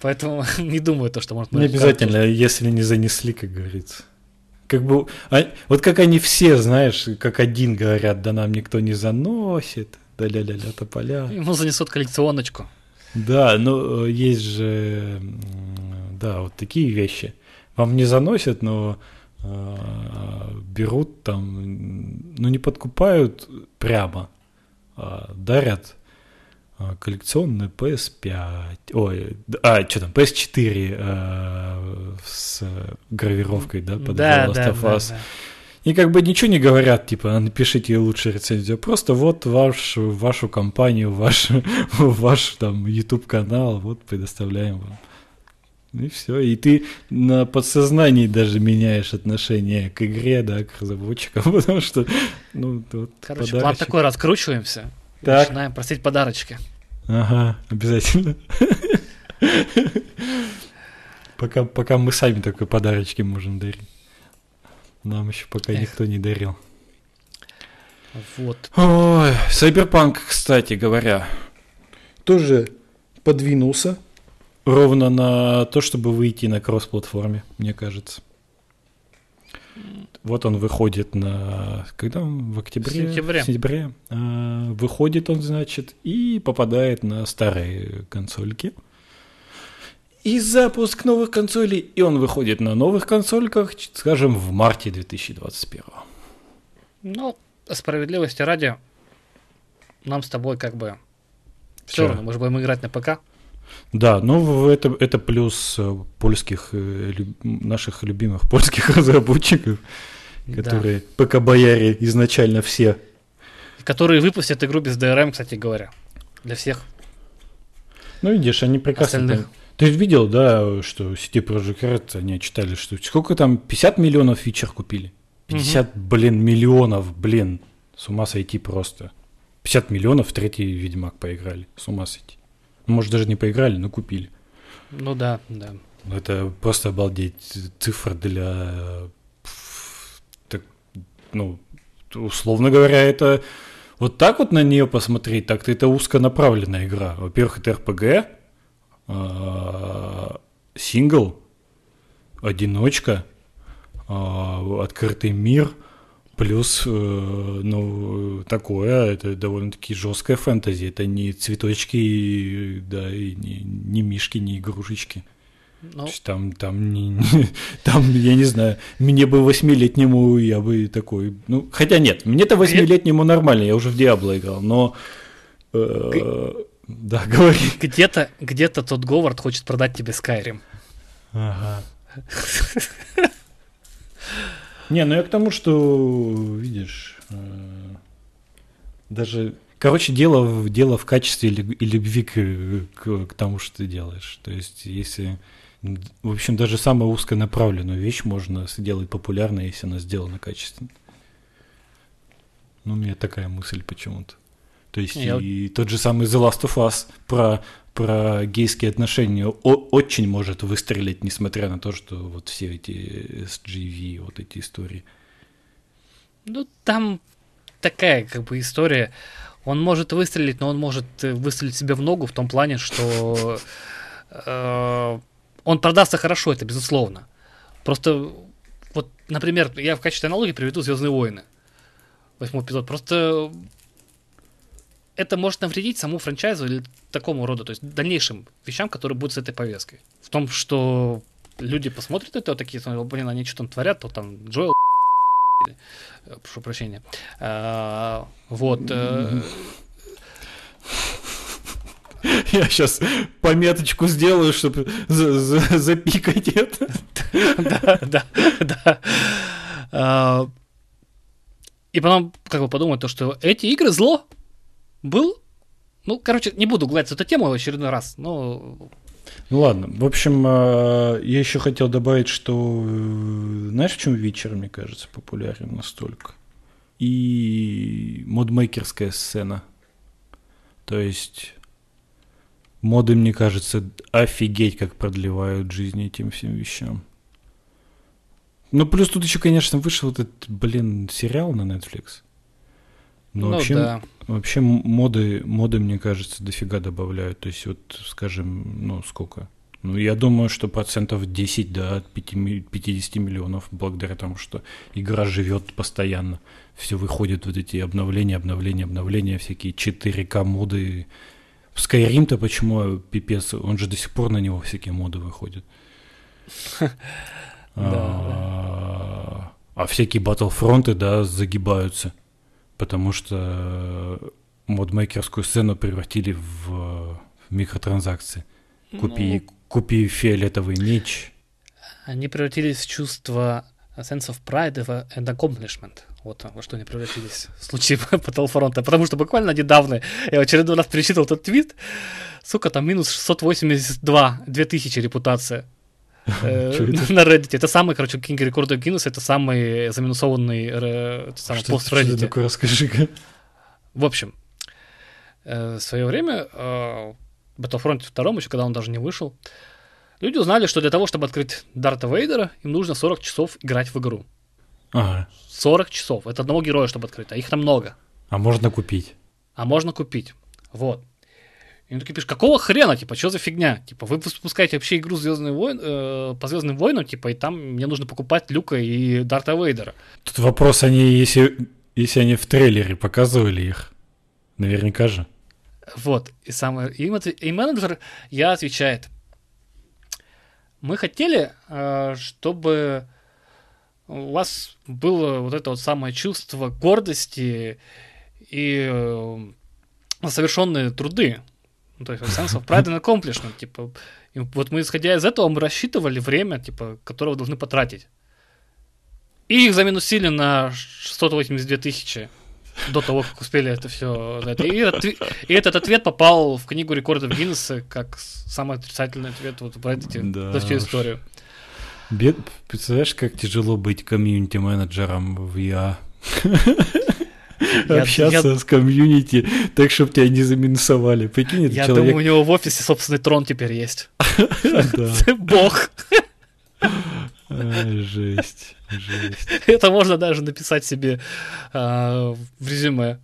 Поэтому *laughs* не думаю, то, что может... Не обязательно, если не занесли, как говорится. как бы, а, вот как они все, знаешь, как один говорят, да нам никто не заносит, да ля-ля-ля тополя. Ему занесут коллекционочку. Да, но э, есть же, да, вот такие вещи. Вам не заносят, но э, берут там, ну не подкупают прямо, а дарят а, коллекционную PS5, ой, а, что там, PS4 э, с гравировкой, да, под да, Last of Us. Да, да. И как бы ничего не говорят, типа, напишите лучшую рецензию, просто вот ваш, вашу компанию, ваш, *laughs* ваш там YouTube канал, вот предоставляем вам. И все. И ты на подсознании даже меняешь отношение к игре, да, к разработчикам, *laughs* потому что, ну, вот Короче, подарочек. план такой, раскручиваемся. Так. Начинаем просить подарочки. Ага, обязательно. *laughs* Пока, пока мы сами такой подарочки можем дарить. Нам еще пока Эх. никто не дарил. Вот. Ой, Cyberpunk, кстати говоря, тоже подвинулся ровно на то, чтобы выйти на кросс-платформе, мне кажется. Вот он выходит на... Когда он? В октябре? В сентябре. В сентябре. А, выходит он, значит, и попадает на старые консольки. И запуск новых консолей, и он выходит на новых консольках, скажем, в марте 2021. Ну, справедливости ради, нам с тобой как бы все равно, мы же будем играть на ПК. Да, ну это, это плюс э, польских, э, наших любимых польских *laughs* разработчиков, которые да. ПК-бояре изначально все. Которые выпустят игру без DRM, кстати говоря, для всех. Ну, видишь, они прекрасно... Остальных. Ты видел, да, что CD Projekt Red, они читали, что сколько там, 50 миллионов фичер купили? 50, угу. блин, миллионов, блин, с ума сойти просто. 50 миллионов в третий Ведьмак поиграли, с ума сойти. Может, даже не поиграли, но купили. Ну да, да. Это просто обалдеть. Цифра для... Так, ну, условно говоря, это... Вот так вот на нее посмотреть, так это узконаправленная игра. Во-первых, это РПГ, сингл, одиночка, а, открытый мир – Плюс, э, ну, такое, это довольно-таки жесткая фэнтези. Это не цветочки, да, и не, не мишки, не игрушечки. Ну. Есть там, там, не, *laughs* там, я не знаю, мне бы восьмилетнему я бы такой, ну, хотя нет, мне-то восьмилетнему нормально, я уже в Диабло играл, но, э, да, *laughs* говори. Где-то, где-то тот Говард хочет продать тебе Skyrim. Ага. *laughs* Не, ну я к тому, что, видишь, э, даже, короче, дело, дело в качестве и любви к, к, к тому, что ты делаешь. То есть, если, в общем, даже самую узконаправленную вещь можно сделать популярной, если она сделана качественно. Ну, у меня такая мысль почему-то. То есть я... и тот же самый The Last of Us про про гейские отношения очень может выстрелить, несмотря на то, что вот все эти SGV, вот эти истории. Ну, там такая как бы история. Он может выстрелить, но он может э, выстрелить себе в ногу в том плане, что э, он продастся хорошо, это безусловно. Просто, вот, например, я в качестве аналогии приведу Звездные войны. Восьмой эпизод. Просто это может навредить саму франчайзу или такому роду, то есть дальнейшим вещам, которые будут с этой повесткой. В том, что люди посмотрят это, вот такие, блин, они что там творят, то там Джоэл *laughs* прошу прощения. А, вот. Э, *laughs* Я сейчас пометочку сделаю, чтобы за за запикать это. *laughs* Да, да, да. А, и потом как бы подумать то, что эти игры зло был. Ну, короче, не буду в эту тему в очередной раз, но... Ну ладно, в общем, э, я еще хотел добавить, что э, знаешь, в чем вечер, мне кажется, популярен настолько? И модмейкерская сцена. То есть моды, мне кажется, офигеть, как продлевают жизнь этим всем вещам. Ну, плюс тут еще, конечно, вышел этот, блин, сериал на Netflix. Но ну, вообще, да. вообще моды, моды, мне кажется, дофига добавляют. То есть, вот, скажем, ну, сколько? Ну, я думаю, что процентов 10 до да, 50 миллионов, благодаря тому, что игра живет постоянно. Все выходит вот эти обновления, обновления, обновления, всякие 4К моды. Skyrim-то почему пипец? Он же до сих пор на него всякие моды выходят. *laughs* А, а всякие Battlefront, да, загибаются. Потому что модмейкерскую сцену превратили в микротранзакции. Купи, ну, купи фиолетовый меч. Они превратились в чувство sense of pride and accomplishment. Вот во что они превратились в случае *laughs* Battlefront. Потому что буквально недавно я в очередной раз перечитал тот твит. Сука, там минус 682, 2000 репутация. Э, *laughs* *laughs* на Reddit. Это самый, короче, King рекордов Гиннесса, это самый заминусованный пост в Reddit. такое, расскажи-ка. В общем, э, в свое время э, Battlefront 2, еще когда он даже не вышел, люди узнали, что для того, чтобы открыть Дарта Вейдера, им нужно 40 часов играть в игру. Ага. 40 часов. Это одного героя, чтобы открыть, а их там много. А можно купить. А можно купить. Вот. И он такие пишут, какого хрена, типа, что за фигня? Типа, вы выпускаете вообще игру Звездные войны, э, по Звездным войнам, типа, и там мне нужно покупать Люка и Дарта Вейдера. Тут вопрос, они, если, если они в трейлере показывали их, наверняка же. Вот, и самое, и, и менеджер я отвечает, мы хотели, э, чтобы у вас было вот это вот самое чувство гордости и э, совершенные труды. Ну, то есть sense of pride and accomplishment. Типа, и вот мы, исходя из этого, мы рассчитывали время, типа, которое вы должны потратить. И их заминусили на 682 тысячи до того, как успели это все. И этот, и этот ответ попал в книгу рекордов Гиннесса как самый отрицательный ответ вот в Reddit да за всю историю. Бед... Представляешь, как тяжело быть комьюнити-менеджером в ИА? Общаться я... с комьюнити, так, чтобы тебя не заминусовали. Прикинь, Я человек... думаю, у него в офисе собственный трон теперь есть. *laughs* Бог. Жесть, жесть. Это можно даже написать себе а, в резюме.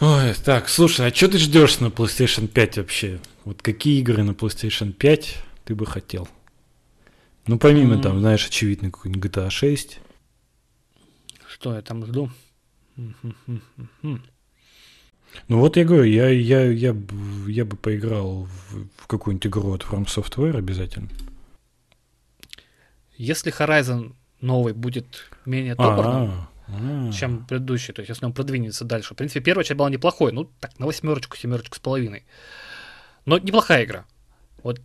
Ой, так, слушай, а что ты ждешь на PlayStation 5 вообще? Вот какие игры на PlayStation 5 ты бы хотел? Ну, помимо mm-hmm. там, знаешь, очевидно, какой-нибудь GTA 6. Что я там жду? *laughs* Ну вот я говорю, я, я, я, я бы поиграл в, в какую-нибудь игру от From Software обязательно. Если Horizon новый будет менее топорным, А-а-а. чем предыдущий, то есть если он продвинется дальше. В принципе, первая часть была неплохой, ну так, на восьмерочку, семерочку с половиной. Но неплохая игра. Вот.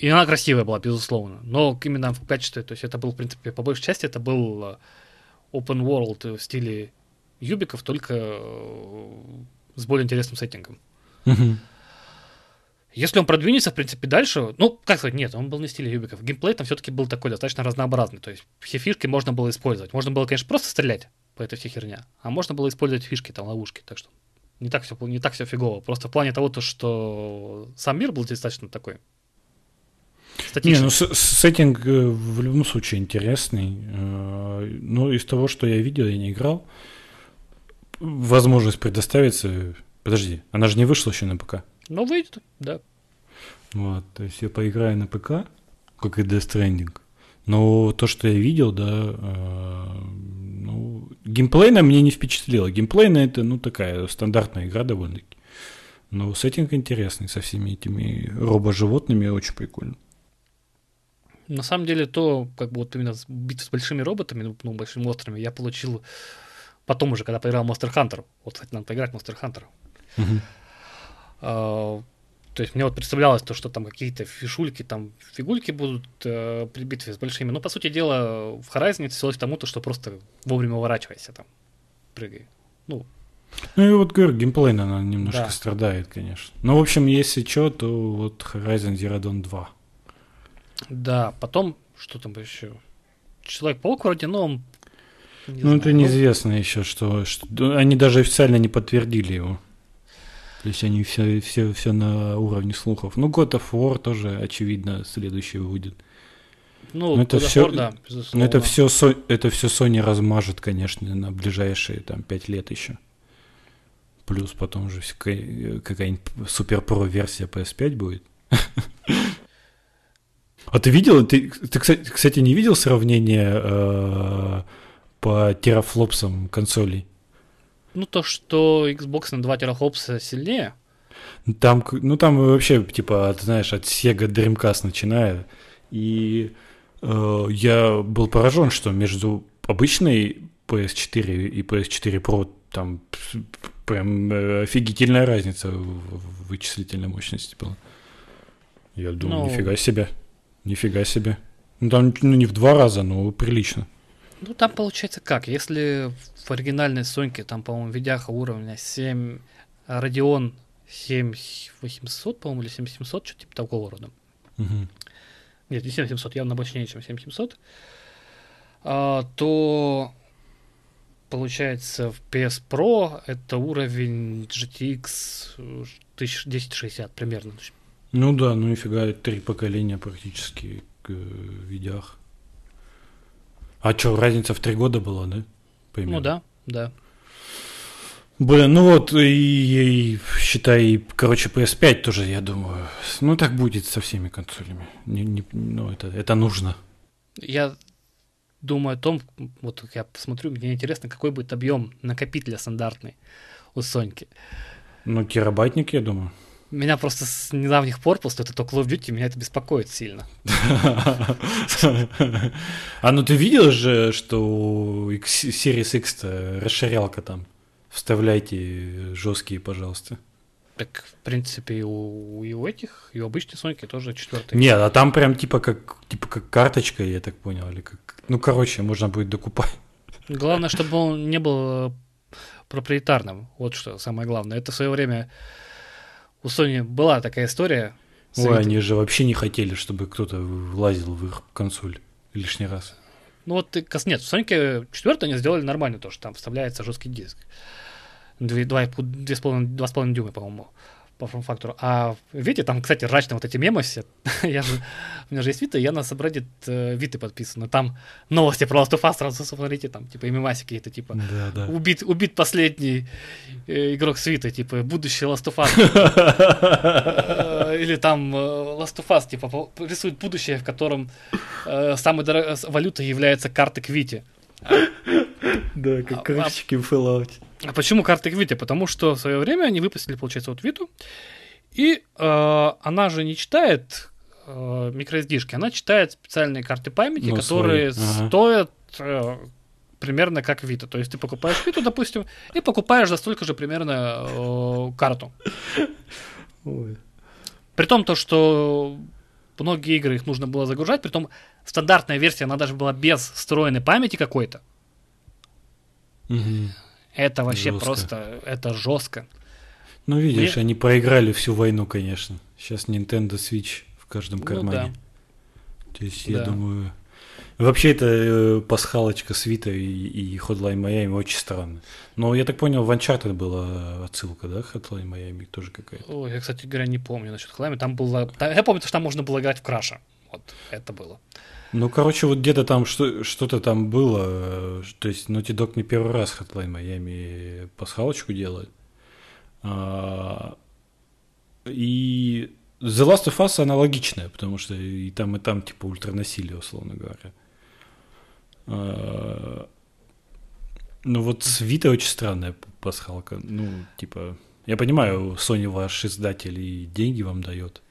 И она красивая была, безусловно. Но именно в качестве, то есть это был, в принципе, по большей части, это был э, open world в стиле юбиков, только э, с более интересным сеттингом. Угу. Если он продвинется, в принципе, дальше, ну, как сказать, нет, он был не в стиле юбиков. Геймплей там все-таки был такой достаточно разнообразный. То есть все фишки можно было использовать. Можно было, конечно, просто стрелять по этой всей херня, а можно было использовать фишки, там, ловушки. Так что не так все, не так все фигово. Просто в плане того, то, что сам мир был достаточно такой не, ну сеттинг э, в любом случае интересный. Но из того, что я видел, я не играл. Возможность предоставится. Подожди, она же не вышла еще на ПК. Ну, выйдет, да. Вот, то есть я поиграю на ПК, как и Death Stranding. Но то, что я видел, да, э, ну, геймплейно мне не впечатлило. Геймплейно это, ну, такая стандартная игра довольно-таки. Но сеттинг интересный со всеми этими робо-животными, очень прикольно. На самом деле, то, как бы вот именно битва с большими роботами, ну, ну, большими монстрами, я получил потом уже, когда поиграл Monster Hunter. Вот, кстати, надо поиграть в Monster Hunter. Uh-huh. А, то есть мне вот представлялось то, что там какие-то фишульки, там фигульки будут э, при битве с большими. Но, по сути дела, в Horizon это свелось к тому, то, что просто вовремя уворачивайся там, прыгай. Ну, ну и вот, говорю, геймплей, она немножко да. страдает, конечно. Но, в общем, если что, то вот Horizon Zero Dawn 2. Да, потом, что там еще? Человек-паук вроде, но он... Не ну, знаю, это неизвестно еще, что, что... Они даже официально не подтвердили его. То есть они все, все, все на уровне слухов. Ну, God of War тоже, очевидно, следующий будет. Ну, но это все, War, да, безусловно. Но это все, это все Sony размажет, конечно, на ближайшие там пять лет еще. Плюс потом уже какая-нибудь супер про версия PS5 будет. *laughs* А ты видел, ты, ты кстати, не видел сравнение э, по терафлопсам консолей? Ну, то, что Xbox на 2 терафлопса сильнее. Там, ну, там вообще, типа, ты знаешь, от Sega Dreamcast начиная. И э, я был поражен, что между обычной PS4 и PS4 Pro там прям э, офигительная разница в вычислительной мощности была. Я думаю, ну, нифига себе. Нифига себе. Ну, там ну, не в два раза, но прилично. Ну, там получается как? Если в оригинальной Соньке, там, по-моему, видяха уровня 7, Radeon 7800, по-моему, или 7700, что-то типа такого рода. Угу. Нет, не 7700, явно мощнее, чем 7700. А, то получается в PS Pro это уровень GTX 1060 примерно. Ну да, ну нифига, три поколения практически к э, видях. А что, разница в три года была, да? Примерно. Ну да, да. Блин, ну вот, и, и считай, короче, PS5 тоже, я думаю, ну так будет со всеми консолями. Не, не, ну, это, это нужно. Я думаю о том, вот я посмотрю, мне интересно, какой будет объем накопителя стандартный у Соньки. Ну, терабайтник, я думаю. Меня просто с недавних пор, после этого Call of Duty, меня это беспокоит сильно. *laughs* А ну ты видел же, что Series X расширялка там? Вставляйте жесткие, пожалуйста. Так, в принципе, и у, и у этих, и у обычной Соньки тоже четвертый. Нет, а там прям типа как, типа как карточка, я так понял, или как... Ну, короче, можно будет докупать. Главное, чтобы он не был э, проприетарным. Вот что самое главное. Это в свое время у Sony была такая история. Ой, они же вообще не хотели, чтобы кто-то лазил в их консоль лишний раз. Ну вот нет, в Sonic 4 они сделали нормально то, что там вставляется жесткий диск. 2,5 дюйма, по-моему по форм-фактору. А видите, там, кстати, рачно вот эти мемы все. *laughs* я же, у меня же есть Вита, я на Subreddit э, Виты подписан. Там новости про Last of Us сразу смотрите, там, типа, и мемасики какие-то, типа, да, да. убит, убит последний э, игрок Свита, типа, будущий Last of Us. *laughs* Э, или там э, Last of Us, типа, рисует будущее, в котором э, самой дорогой валютой является карта Квити. Да, как а, карточки в Fallout. А почему карты Вита? Потому что в свое время они выпустили, получается, вот Виту, и э, она же не читает э, microSD-шки, она читает специальные карты памяти, ну, которые ага. стоят э, примерно как Вита. То есть ты покупаешь Виту, допустим, и покупаешь за столько же примерно э, карту. Ой. При том, то, что многие игры их нужно было загружать, при том стандартная версия, она даже была без встроенной памяти какой-то. Угу. Это вообще жестко. просто, это жестко. Ну, видишь, Мне... они проиграли всю войну, конечно. Сейчас Nintendo Switch в каждом кармане. Ну, да. То есть, да. я думаю... Вообще, это э, пасхалочка с Vita и, и Hotline Miami очень странно. Но я так понял, в Uncharted была отсылка, да, Hotline Miami тоже какая-то. Ой, я, кстати говоря, не помню насчет Hotline. Там было... Я помню, что там можно было играть в Краша. Вот, это было. Ну, короче, вот где-то там что- что-то там было. То есть Naughty Dog не первый раз Hotline Miami пасхалочку делает. А, и The Last of Us аналогичная, потому что и там, и там типа ультранасилие, условно говоря. А, ну вот с Vita очень странная пасхалка. Ну, типа, я понимаю, Sony ваш издатель и деньги вам дает.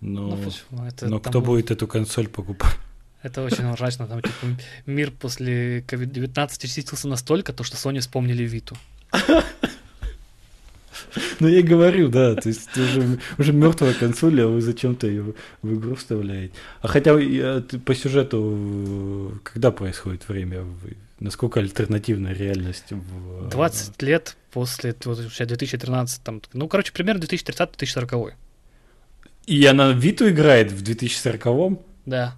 Но, ну, это, но кто будет эту консоль покупать? Это очень ужасно. Там, типа, мир после COVID-19 очистился настолько, то, что Sony вспомнили Виту. Ну, я и говорю, да, то есть уже, уже мертвая консоль, а вы зачем-то ее в игру вставляете. А хотя по сюжету, когда происходит время? Насколько альтернативная реальность? В... 20 лет после 2013, там, ну, короче, примерно 2030-2040. И она Виту играет в 2040-м? Да.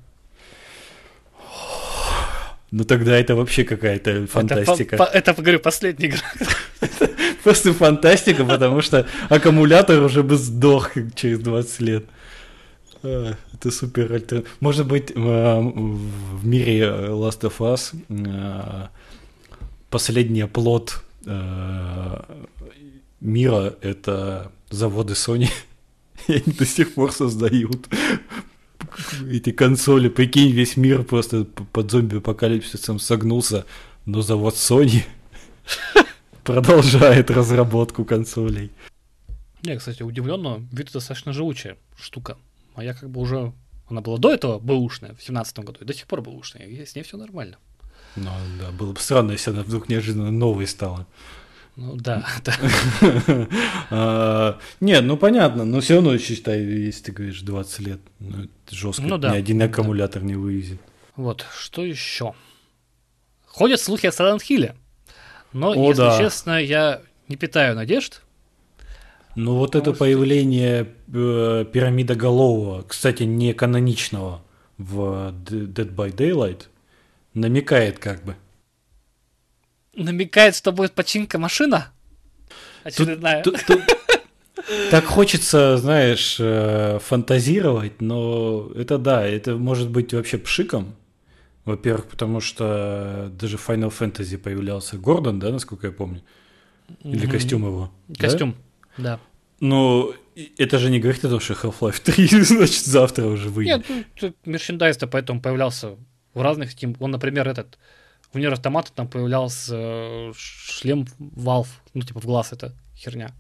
Ну тогда это вообще какая-то фантастика. Это, по, это говорю, последняя игра. Просто фантастика, потому что аккумулятор уже бы сдох через 20 лет. А, это супер альтернатива. Может быть, а, в мире Last of Us а, последний оплот мира — это заводы Sony. *laughs* И они до сих пор создают эти консоли. Прикинь, весь мир просто под зомби-апокалипсисом согнулся, но завод Sony *laughs* продолжает разработку консолей. Я, кстати, удивлен, но вид достаточно живучая штука. А я как бы уже... Она была до этого бэушная, в 17 году, и до сих пор бэушная, и с ней все нормально. Ну да, было бы странно, если она вдруг неожиданно новой стала. Ну да, *laughs* да. а, нет, ну понятно, но все равно считай, если ты говоришь 20 лет, ну это жестко, ну, ни один аккумулятор не вывезет. Вот, что еще? Ходят слухи о Silent Hill, но, если честно, я не питаю надежд. Ну вот это появление э, пирамидоголового, кстати, не каноничного в Dead by Daylight, намекает как бы намекает, что будет починка машина? Очередная. Тут, тут, так хочется, знаешь, э, фантазировать, но это да, это может быть вообще пшиком. Во-первых, потому что даже в Final Fantasy появлялся Гордон, да, насколько я помню? Или mm-hmm. костюм его? Костюм, да. да. Но это же не говорит о том, что Half-Life 3, *laughs* значит, завтра уже выйдет. Нет, ну, мерчендайз-то поэтому появлялся в разных Steam. Он, например, этот в Нир Автомата там появлялся э, шлем Valve, ну, типа в глаз эта херня.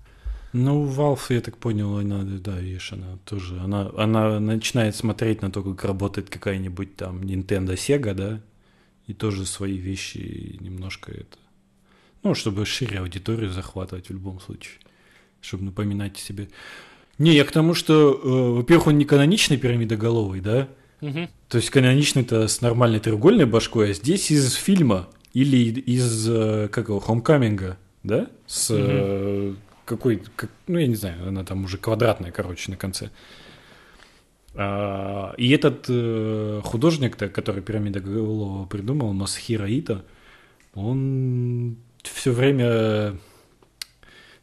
Ну, Valve, я так понял, она, да, видишь, она тоже, она, она начинает смотреть на то, как работает какая-нибудь там Nintendo, Sega, да, и тоже свои вещи немножко это, ну, чтобы шире аудиторию захватывать в любом случае, чтобы напоминать себе. Не, я к тому, что, э, во-первых, он не каноничный пирамидоголовый, да, Угу. То есть каноничный-то с нормальной треугольной башкой, а здесь из фильма или из, э, как его, Хомкаминга, да? С угу. какой, как, ну я не знаю, она там уже квадратная, короче, на конце. А, и этот э, художник-то, который пирамида Голова придумал, Масахира Ита, он все время,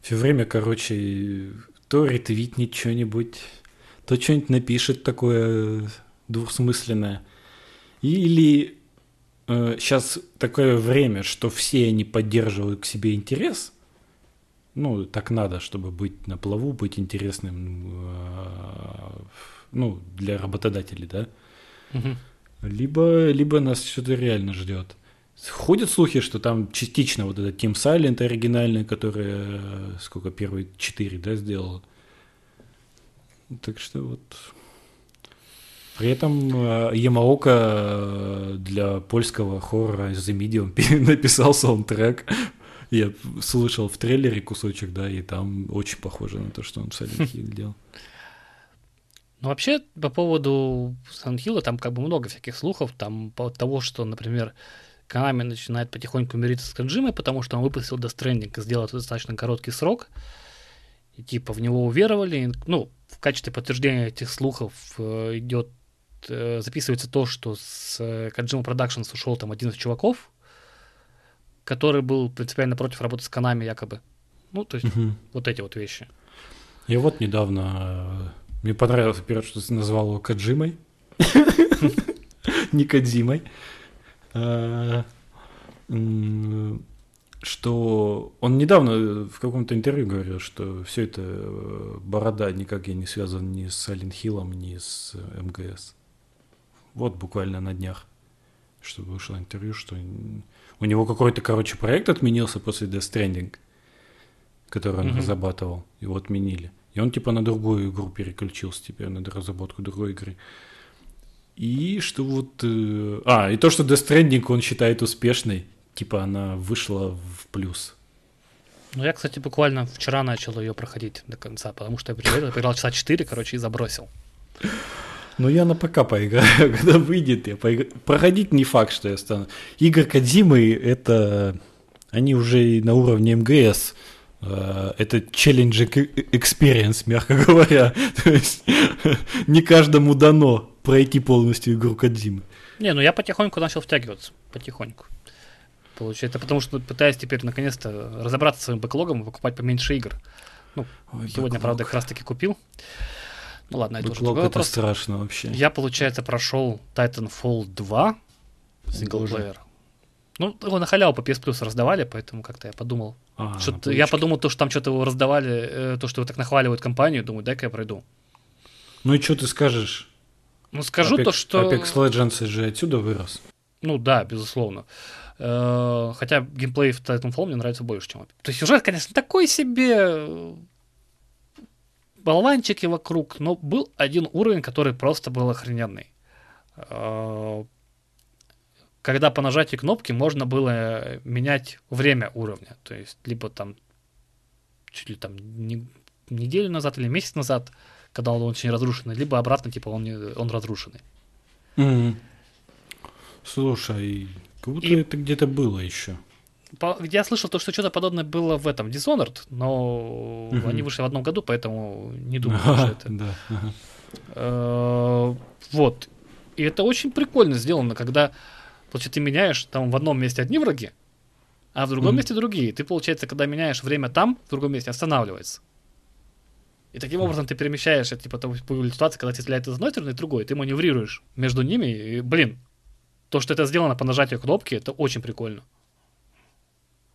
все время, короче, то ретвитнет что-нибудь, то что-нибудь напишет такое двухсмысленное. Или э, сейчас такое время, что все они поддерживают к себе интерес. Ну, так надо, чтобы быть на плаву, быть интересным, э, ну, для работодателей, да. Угу. Либо, либо нас что-то реально ждет. Ходят слухи, что там частично вот этот Team Silent оригинальный, который э, сколько первые четыре, да, сделал. Так что вот при этом э, Ямаока э, для польского хоррора The Medium *laughs* написал саундтрек. *laughs* Я слышал в трейлере кусочек, да, и там очень похоже на то, что он Silent Hill делал. Ну, вообще, по поводу Hill, там как бы много всяких слухов, там по того, что, например, Konami начинает потихоньку мириться с Канджимой, потому что он выпустил Death Stranding и сделал это достаточно короткий срок, и типа в него уверовали. Ну, в качестве подтверждения этих слухов э, идет записывается то, что с э, Kojima Productions ушел там один из чуваков, который был принципиально против работы с Канами якобы. Ну, то есть угу. вот эти вот вещи. Я вот недавно... Э, мне понравилось, во-первых, что ты назвал его Каджимой. *laughs* Не Кадзимой. Что он недавно в каком-то интервью говорил, что все это э, борода никак не связан ни с Silent Hill, ни с МГС вот буквально на днях, что вышло интервью, что у него какой-то, короче, проект отменился после Death Stranding, который он mm-hmm. разрабатывал, его отменили. И он типа на другую игру переключился теперь, на разработку другой игры. И что вот... Э, а, и то, что Death Stranding он считает успешной, типа она вышла в плюс. Ну, я, кстати, буквально вчера начал ее проходить до конца, потому что я поиграл часа 4, короче, и забросил. Ну, я на ПК поиграю, *laughs* когда выйдет, я поиграю. Проходить не факт, что я стану. Игры Кадзимы, это... Они уже на уровне МГС. Э, это челлендж experience, мягко *laughs* говоря. То есть *laughs* не каждому дано пройти полностью игру Кадзимы. Не, ну я потихоньку начал втягиваться. Потихоньку. Получается, потому что пытаюсь теперь наконец-то разобраться с своим бэклогом и покупать поменьше игр. Ну, Ой, сегодня, бэклог. правда, как раз таки купил. Ну ладно, это Бэклог уже другой это вопрос. страшно вообще. Я, получается, прошел Titanfall 2 синглплеер. Ну, его на халяву по PS Plus раздавали, поэтому как-то я подумал, А, что я подумал, то, что там что-то его раздавали, э, то, что его так нахваливают компанию, думаю, дай-ка я пройду. Ну и что ты скажешь? Ну скажу Apex, то, что... Apex Legends же отсюда вырос. Ну да, безусловно. Э, хотя геймплей в Titanfall мне нравится больше, чем... То есть сюжет, конечно, такой себе болванчики вокруг, но был один уровень, который просто был охрененный. Э, когда по нажатию кнопки можно было менять время уровня. То есть, либо там чуть ли там не, неделю назад или месяц назад, когда он очень разрушенный, либо обратно, типа, он, не, он разрушенный. Mm-hmm. Слушай, как будто И... это где-то было еще. Я слышал то, что что-то подобное было в этом Dishonored, но угу. они вышли в одном году, поэтому не думаю, что это. Да. Э, вот. И это очень прикольно сделано, когда, получается, ты меняешь там в одном месте одни враги, а в другом месте другие. Ты, получается, когда меняешь время там, в другом месте останавливается. И таким образом ты перемещаешь, это, типа, появилась ситуация, когда тебе стреляет из одной стороны и другой, ты маневрируешь между ними, и, блин, то, что это сделано по нажатию кнопки, это очень прикольно.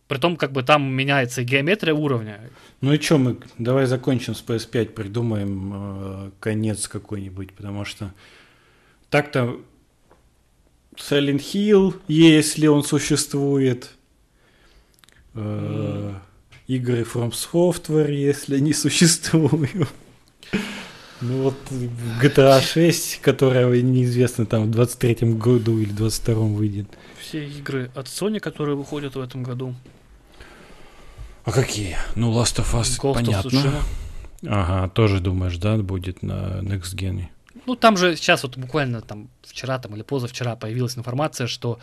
Притом, как бы там меняется геометрия уровня. Ну и что, мы давай закончим с PS5, придумаем э, конец какой-нибудь, потому что так-то Silent Hill, если он существует, э, mm. игры From Software, если они существуют. Ну вот GTA 6, которая неизвестно там в 23-м году или 22-м выйдет. Все игры от Sony, которые выходят в этом году. А какие? Ну, Last of Us, Ghost понятно. Of ага, тоже думаешь, да, будет на Next Gen? Ну, там же сейчас вот буквально там вчера там или позавчера появилась информация, что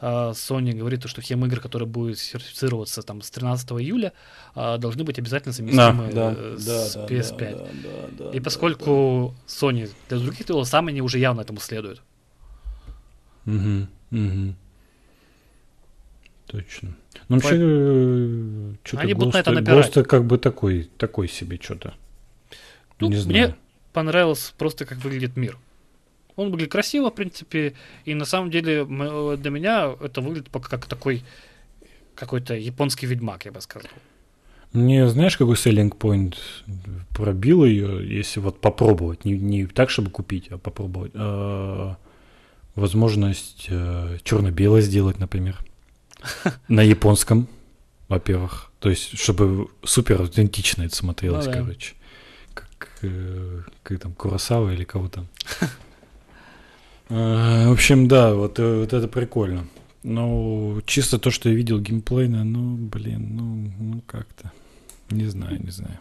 а, Sony говорит, что все игры, которые будут сертифицироваться там с 13 июля, а, должны быть обязательно совместимы да, да, с да, PS5. Да, да, да, И поскольку да, Sony для других титулов сами они уже явно этому следуют. Угу, угу. Точно. Ну, вообще, э, что-то Они будут на это набирать. Просто как бы такой, такой себе что-то. Ну, Не знаю. Мне понравилось просто, как выглядит мир. Он выглядит красиво, в принципе, и на самом деле для меня это выглядит пока как такой какой-то японский ведьмак, я бы сказал. Мне, знаешь, какой selling point пробил ее, если вот попробовать, не, не так, чтобы купить, а попробовать. А, возможность а, черно-белое сделать, например. *laughs* На японском, во-первых. То есть, чтобы супер аутентично это смотрелось, ну, да. короче. Как, э, как там, Курасава или кого там. *laughs* В общем, да, вот, э, вот это прикольно. Ну, чисто то, что я видел геймплейно, ну, блин, ну, ну как-то. Не знаю, не знаю.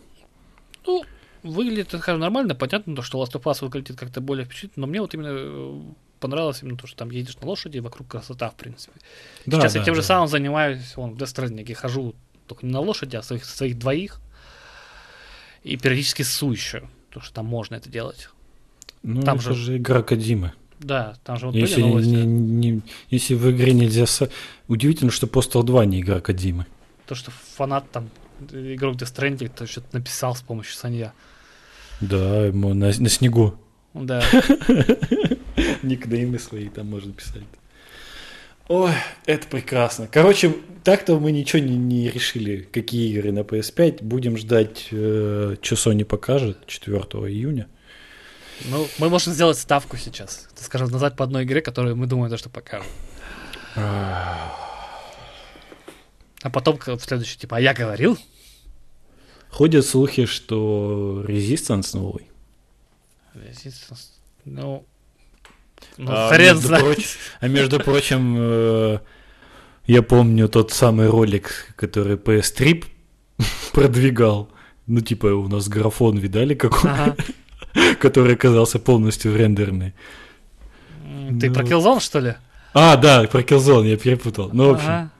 Ну, выглядит, скажем, нормально. Понятно, то, что Last of Us выглядит как-то более впечатлительно, но мне вот именно э, понравилось именно то, что там едешь на лошади, вокруг красота, в принципе. Да, Сейчас да, я тем да. же самым занимаюсь, вон, в Death хожу только не на лошади, а своих, своих двоих. И периодически ссу еще, потому что там можно это делать. Ну, там это же... же игра Кадимы. Да, там же вот если, были новости. Не, не, если в игре нельзя... Удивительно, что Postal 2 не игра Кадимы. То, что фанат там, игрок Death Stranding, то что-то написал с помощью Санья. Да, ему на, на снегу. Да. *laughs* Никнеймы свои там можно писать. Ой, это прекрасно. Короче, так-то мы ничего не, не решили, какие игры на PS5. Будем ждать, э, что Sony покажет 4 июня. Ну, мы можем сделать ставку сейчас. Скажем, назад по одной игре, которую мы думаем, то, что покажем. А потом в следующий, типа, а я говорил? Ходят слухи, что Resistance новый. Ну... ну а, между прочим, а между прочим, э, я помню тот самый ролик, который PS3 *laughs* продвигал. Ну, типа, у нас графон видали какой? Ага. *laughs* который оказался полностью рендерный. Ты ну... про Killzone, что ли? А, да, про Killzone, я перепутал. Ну, в общем.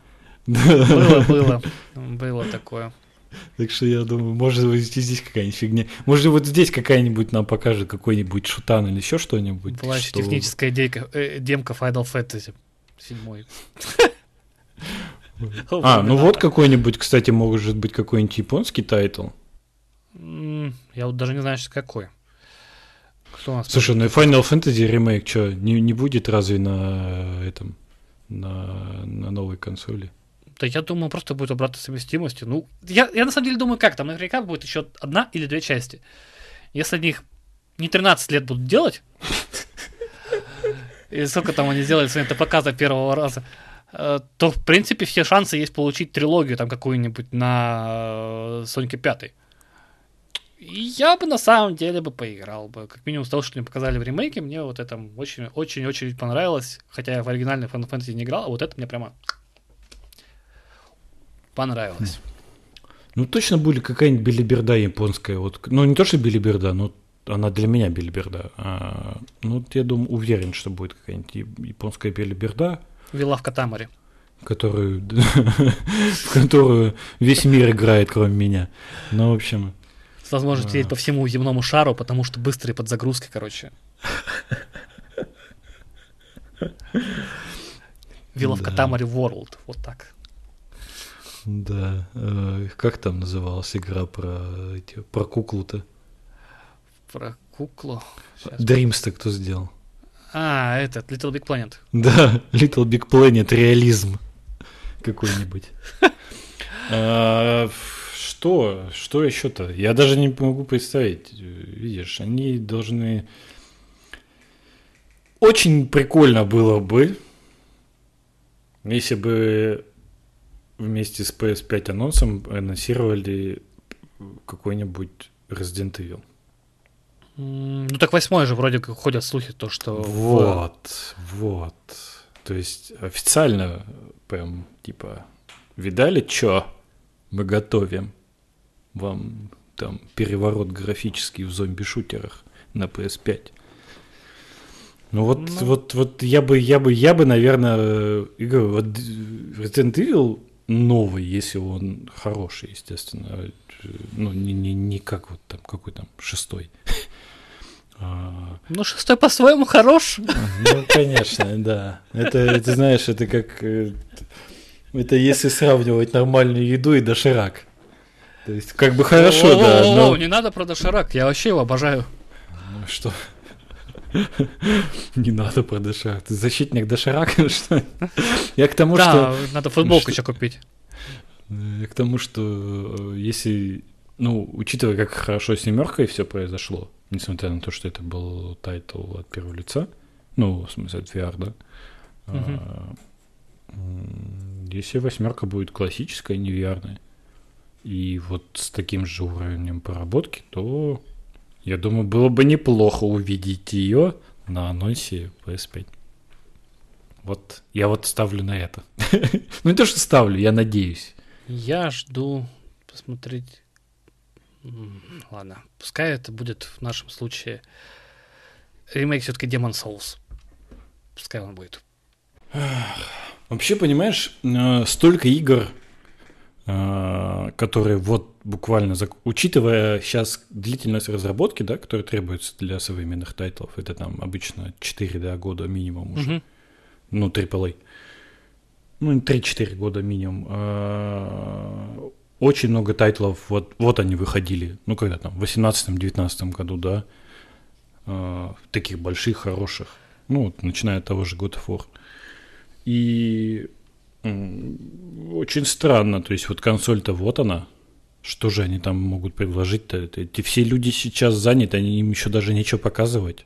*laughs* Было, было. Было такое. Так что я думаю, может быть здесь какая-нибудь фигня. Может вот здесь какая-нибудь нам покажет какой-нибудь шутан или еще что-нибудь. Была что... техническая дейка, э, демка Final Fantasy седьмой. *laughs* А, ну вот какой-нибудь, кстати, может быть какой-нибудь японский тайтл. Я вот даже не знаю, какой. Кто у нас Слушай, ну и Final Fantasy ремейк что, не, не будет разве на этом, на, на новой консоли? Да я думаю, просто будет обратной совместимости. Ну, я, я на самом деле думаю, как там наверняка будет еще одна или две части. Если они их не 13 лет будут делать, и сколько там они сделали своим показа первого раза, э, то, в принципе, все шансы есть получить трилогию там какую-нибудь на Соньке 5. И я бы на самом деле бы поиграл бы. Как минимум с того, что мне показали в ремейке, мне вот это очень-очень-очень понравилось. Хотя я в оригинальной Final Fantasy не играл, а вот это мне прямо понравилось. Ну, точно будет какая-нибудь билиберда японская. Вот, ну, не то, что билиберда, но она для меня билиберда. А, ну, я думаю, уверен, что будет какая-нибудь японская билиберда. Вилла в Катамаре. Которую, *laughs* в которую весь мир играет, кроме меня. Ну, в общем... С возможностью сидеть по всему земному шару, потому что быстрые подзагрузки, короче. *laughs* Вилла в Катамаре World. Вот так. Да. Э, как там называлась игра про, эти, про куклу-то? Про куклу? Дримс-то кто сделал? А, этот, Little Big Planet. Да, *laughs* Little Big Planet, реализм какой-нибудь. *laughs* А, что? Что еще-то? Я даже не могу представить. Видишь, они должны... Очень прикольно было бы, если бы вместе с PS5 анонсом анонсировали какой-нибудь Resident Evil. Ну так восьмой же вроде как ходят слухи, то что... Вот, вот. То есть официально прям типа видали, что мы готовим вам там переворот графический в зомби-шутерах на PS5. Ну вот, ну... вот, вот я бы, я бы, я бы, наверное, говорю, вот Resident Evil новый, если он хороший, естественно. Ну, не, не, не как вот там, какой там, шестой. *laughs* А, ну, шестой по-своему хорош. *laughs* Ну, конечно, да. Это, ты знаешь, это как... Э, это если сравнивать нормальную еду и доширак. То есть, как бы хорошо, да, не надо про доширак, я вообще его обожаю. Ну, что? Не надо про доширак. Ты защитник доширака, *laughs* что Я к тому, что... Надо футболку еще купить. Я к тому, что э, если... Ну, учитывая, как хорошо с семеркой все произошло, несмотря на то, что это был тайтл от первого лица, ну, в смысле, от VR, да, а, если восьмерка будет классическая, не VR, и вот с таким же уровнем проработки, то я думаю, было бы неплохо увидеть ее на анонсе PS5. Вот я вот ставлю на это. *laughs* ну не то, что ставлю, я надеюсь. Я жду посмотреть. Ладно, пускай это будет в нашем случае ремейк все-таки Demon Souls. Пускай он будет. Вообще, понимаешь, э, столько игр которые вот буквально, учитывая сейчас длительность разработки, да, которая требуется для современных тайтлов, это там обычно 4 да, года минимум уже, mm-hmm. ну, AAA, ну, 3-4 года минимум. А, очень много тайтлов, вот, вот они выходили, ну, когда там, в 18-19 году, да, а, таких больших, хороших, ну, начиная от того же God of War. И очень странно. То есть вот консоль-то вот она. Что же они там могут предложить-то? Эти все люди сейчас заняты, они им еще даже нечего показывать.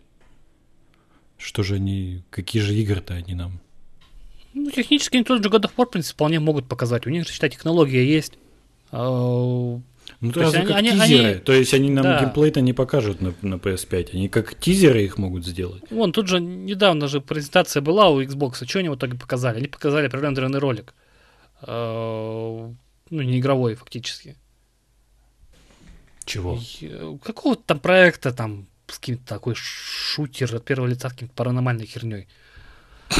Что же они, какие же игры-то они нам? Ну, технически они тот же God of War, в принципе, вполне могут показать. У них же, считай, технология есть. А, ну, то, есть они, как они, тизеры. Они... То есть они нам да. геймплей-то не покажут на, на PS5. Они как тизеры их могут сделать. Вон, тут же недавно же презентация была у Xbox. Что они в итоге показали? Они показали пререндеренный ролик. Э, ну, не игровой, фактически. Чего? Э, какого-то там проекта там с каким-то такой шутер от первого лица с каким-то паранормальной херней. *laughs*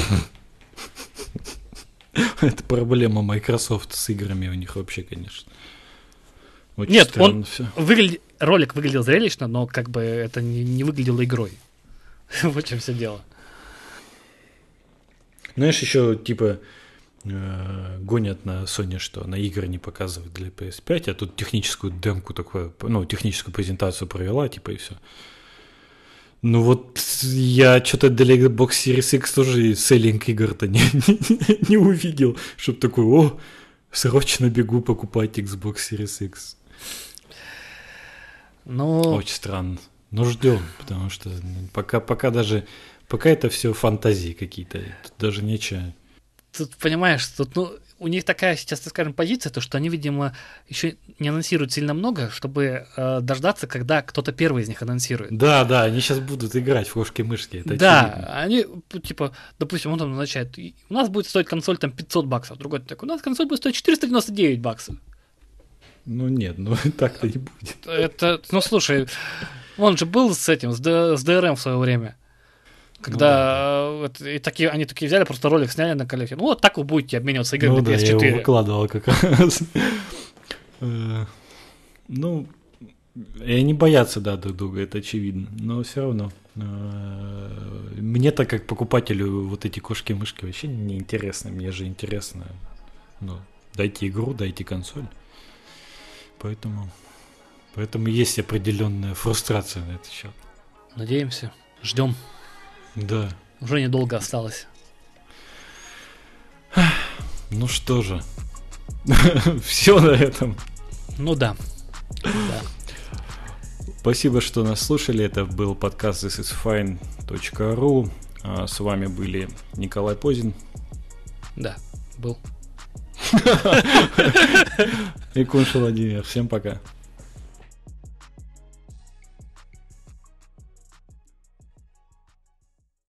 Это проблема Microsoft с играми у них вообще, конечно. Очень Нет, он все. Выглядит, ролик выглядел зрелищно, но как бы это не, не выглядело игрой. *laughs* вот чем все дело. Знаешь, еще типа э, гонят на Sony, что на игры не показывают для PS5, а тут техническую демку такую, ну, техническую презентацию провела, типа, и все. Ну вот я что-то для Xbox Series X тоже селлинг игр-то не, *laughs* не, не увидел, чтобы такой, о, Срочно бегу покупать Xbox Series X. Ну... Очень странно. Но ждем, потому что пока, пока даже... Пока это все фантазии какие-то. Тут даже нечего... Тут, понимаешь, тут, ну, у них такая сейчас, так скажем, позиция, то что они, видимо, еще не анонсируют сильно много, чтобы э, дождаться, когда кто-то первый из них анонсирует. Да, да, они сейчас будут играть в кошки-мышки. Да, очевидно. они, типа, допустим, он там назначает, у нас будет стоить консоль там 500 баксов, другой такой, у нас консоль будет стоить 499 баксов. Ну нет, ну *laughs* так-то не будет. Это, ну слушай, он же был с этим, с, Д, с DRM в свое время. Когда ну, да. и такие, они такие взяли, просто ролик сняли на коллекте. Ну, вот так вы будете обмениваться играми ну, на PS4. Да, я его выкладывал как раз. *laughs* Э, ну, и они боятся, да, друг друга, это очевидно. Но все равно. Э, мне-то, как покупателю, вот эти кошки-мышки вообще не интересны. Мне же интересно, ну, дайте игру, дайте консоль. Поэтому, поэтому есть определенная фрустрация на этот счет. Надеемся, ждем. Да. Уже недолго осталось. Ну что же. *laughs* Все на этом. Ну да. да. Спасибо, что нас слушали. Это был подкаст thisisfine.ru. А с вами были Николай Позин. Да, был. И Кунш Владимир. Всем пока.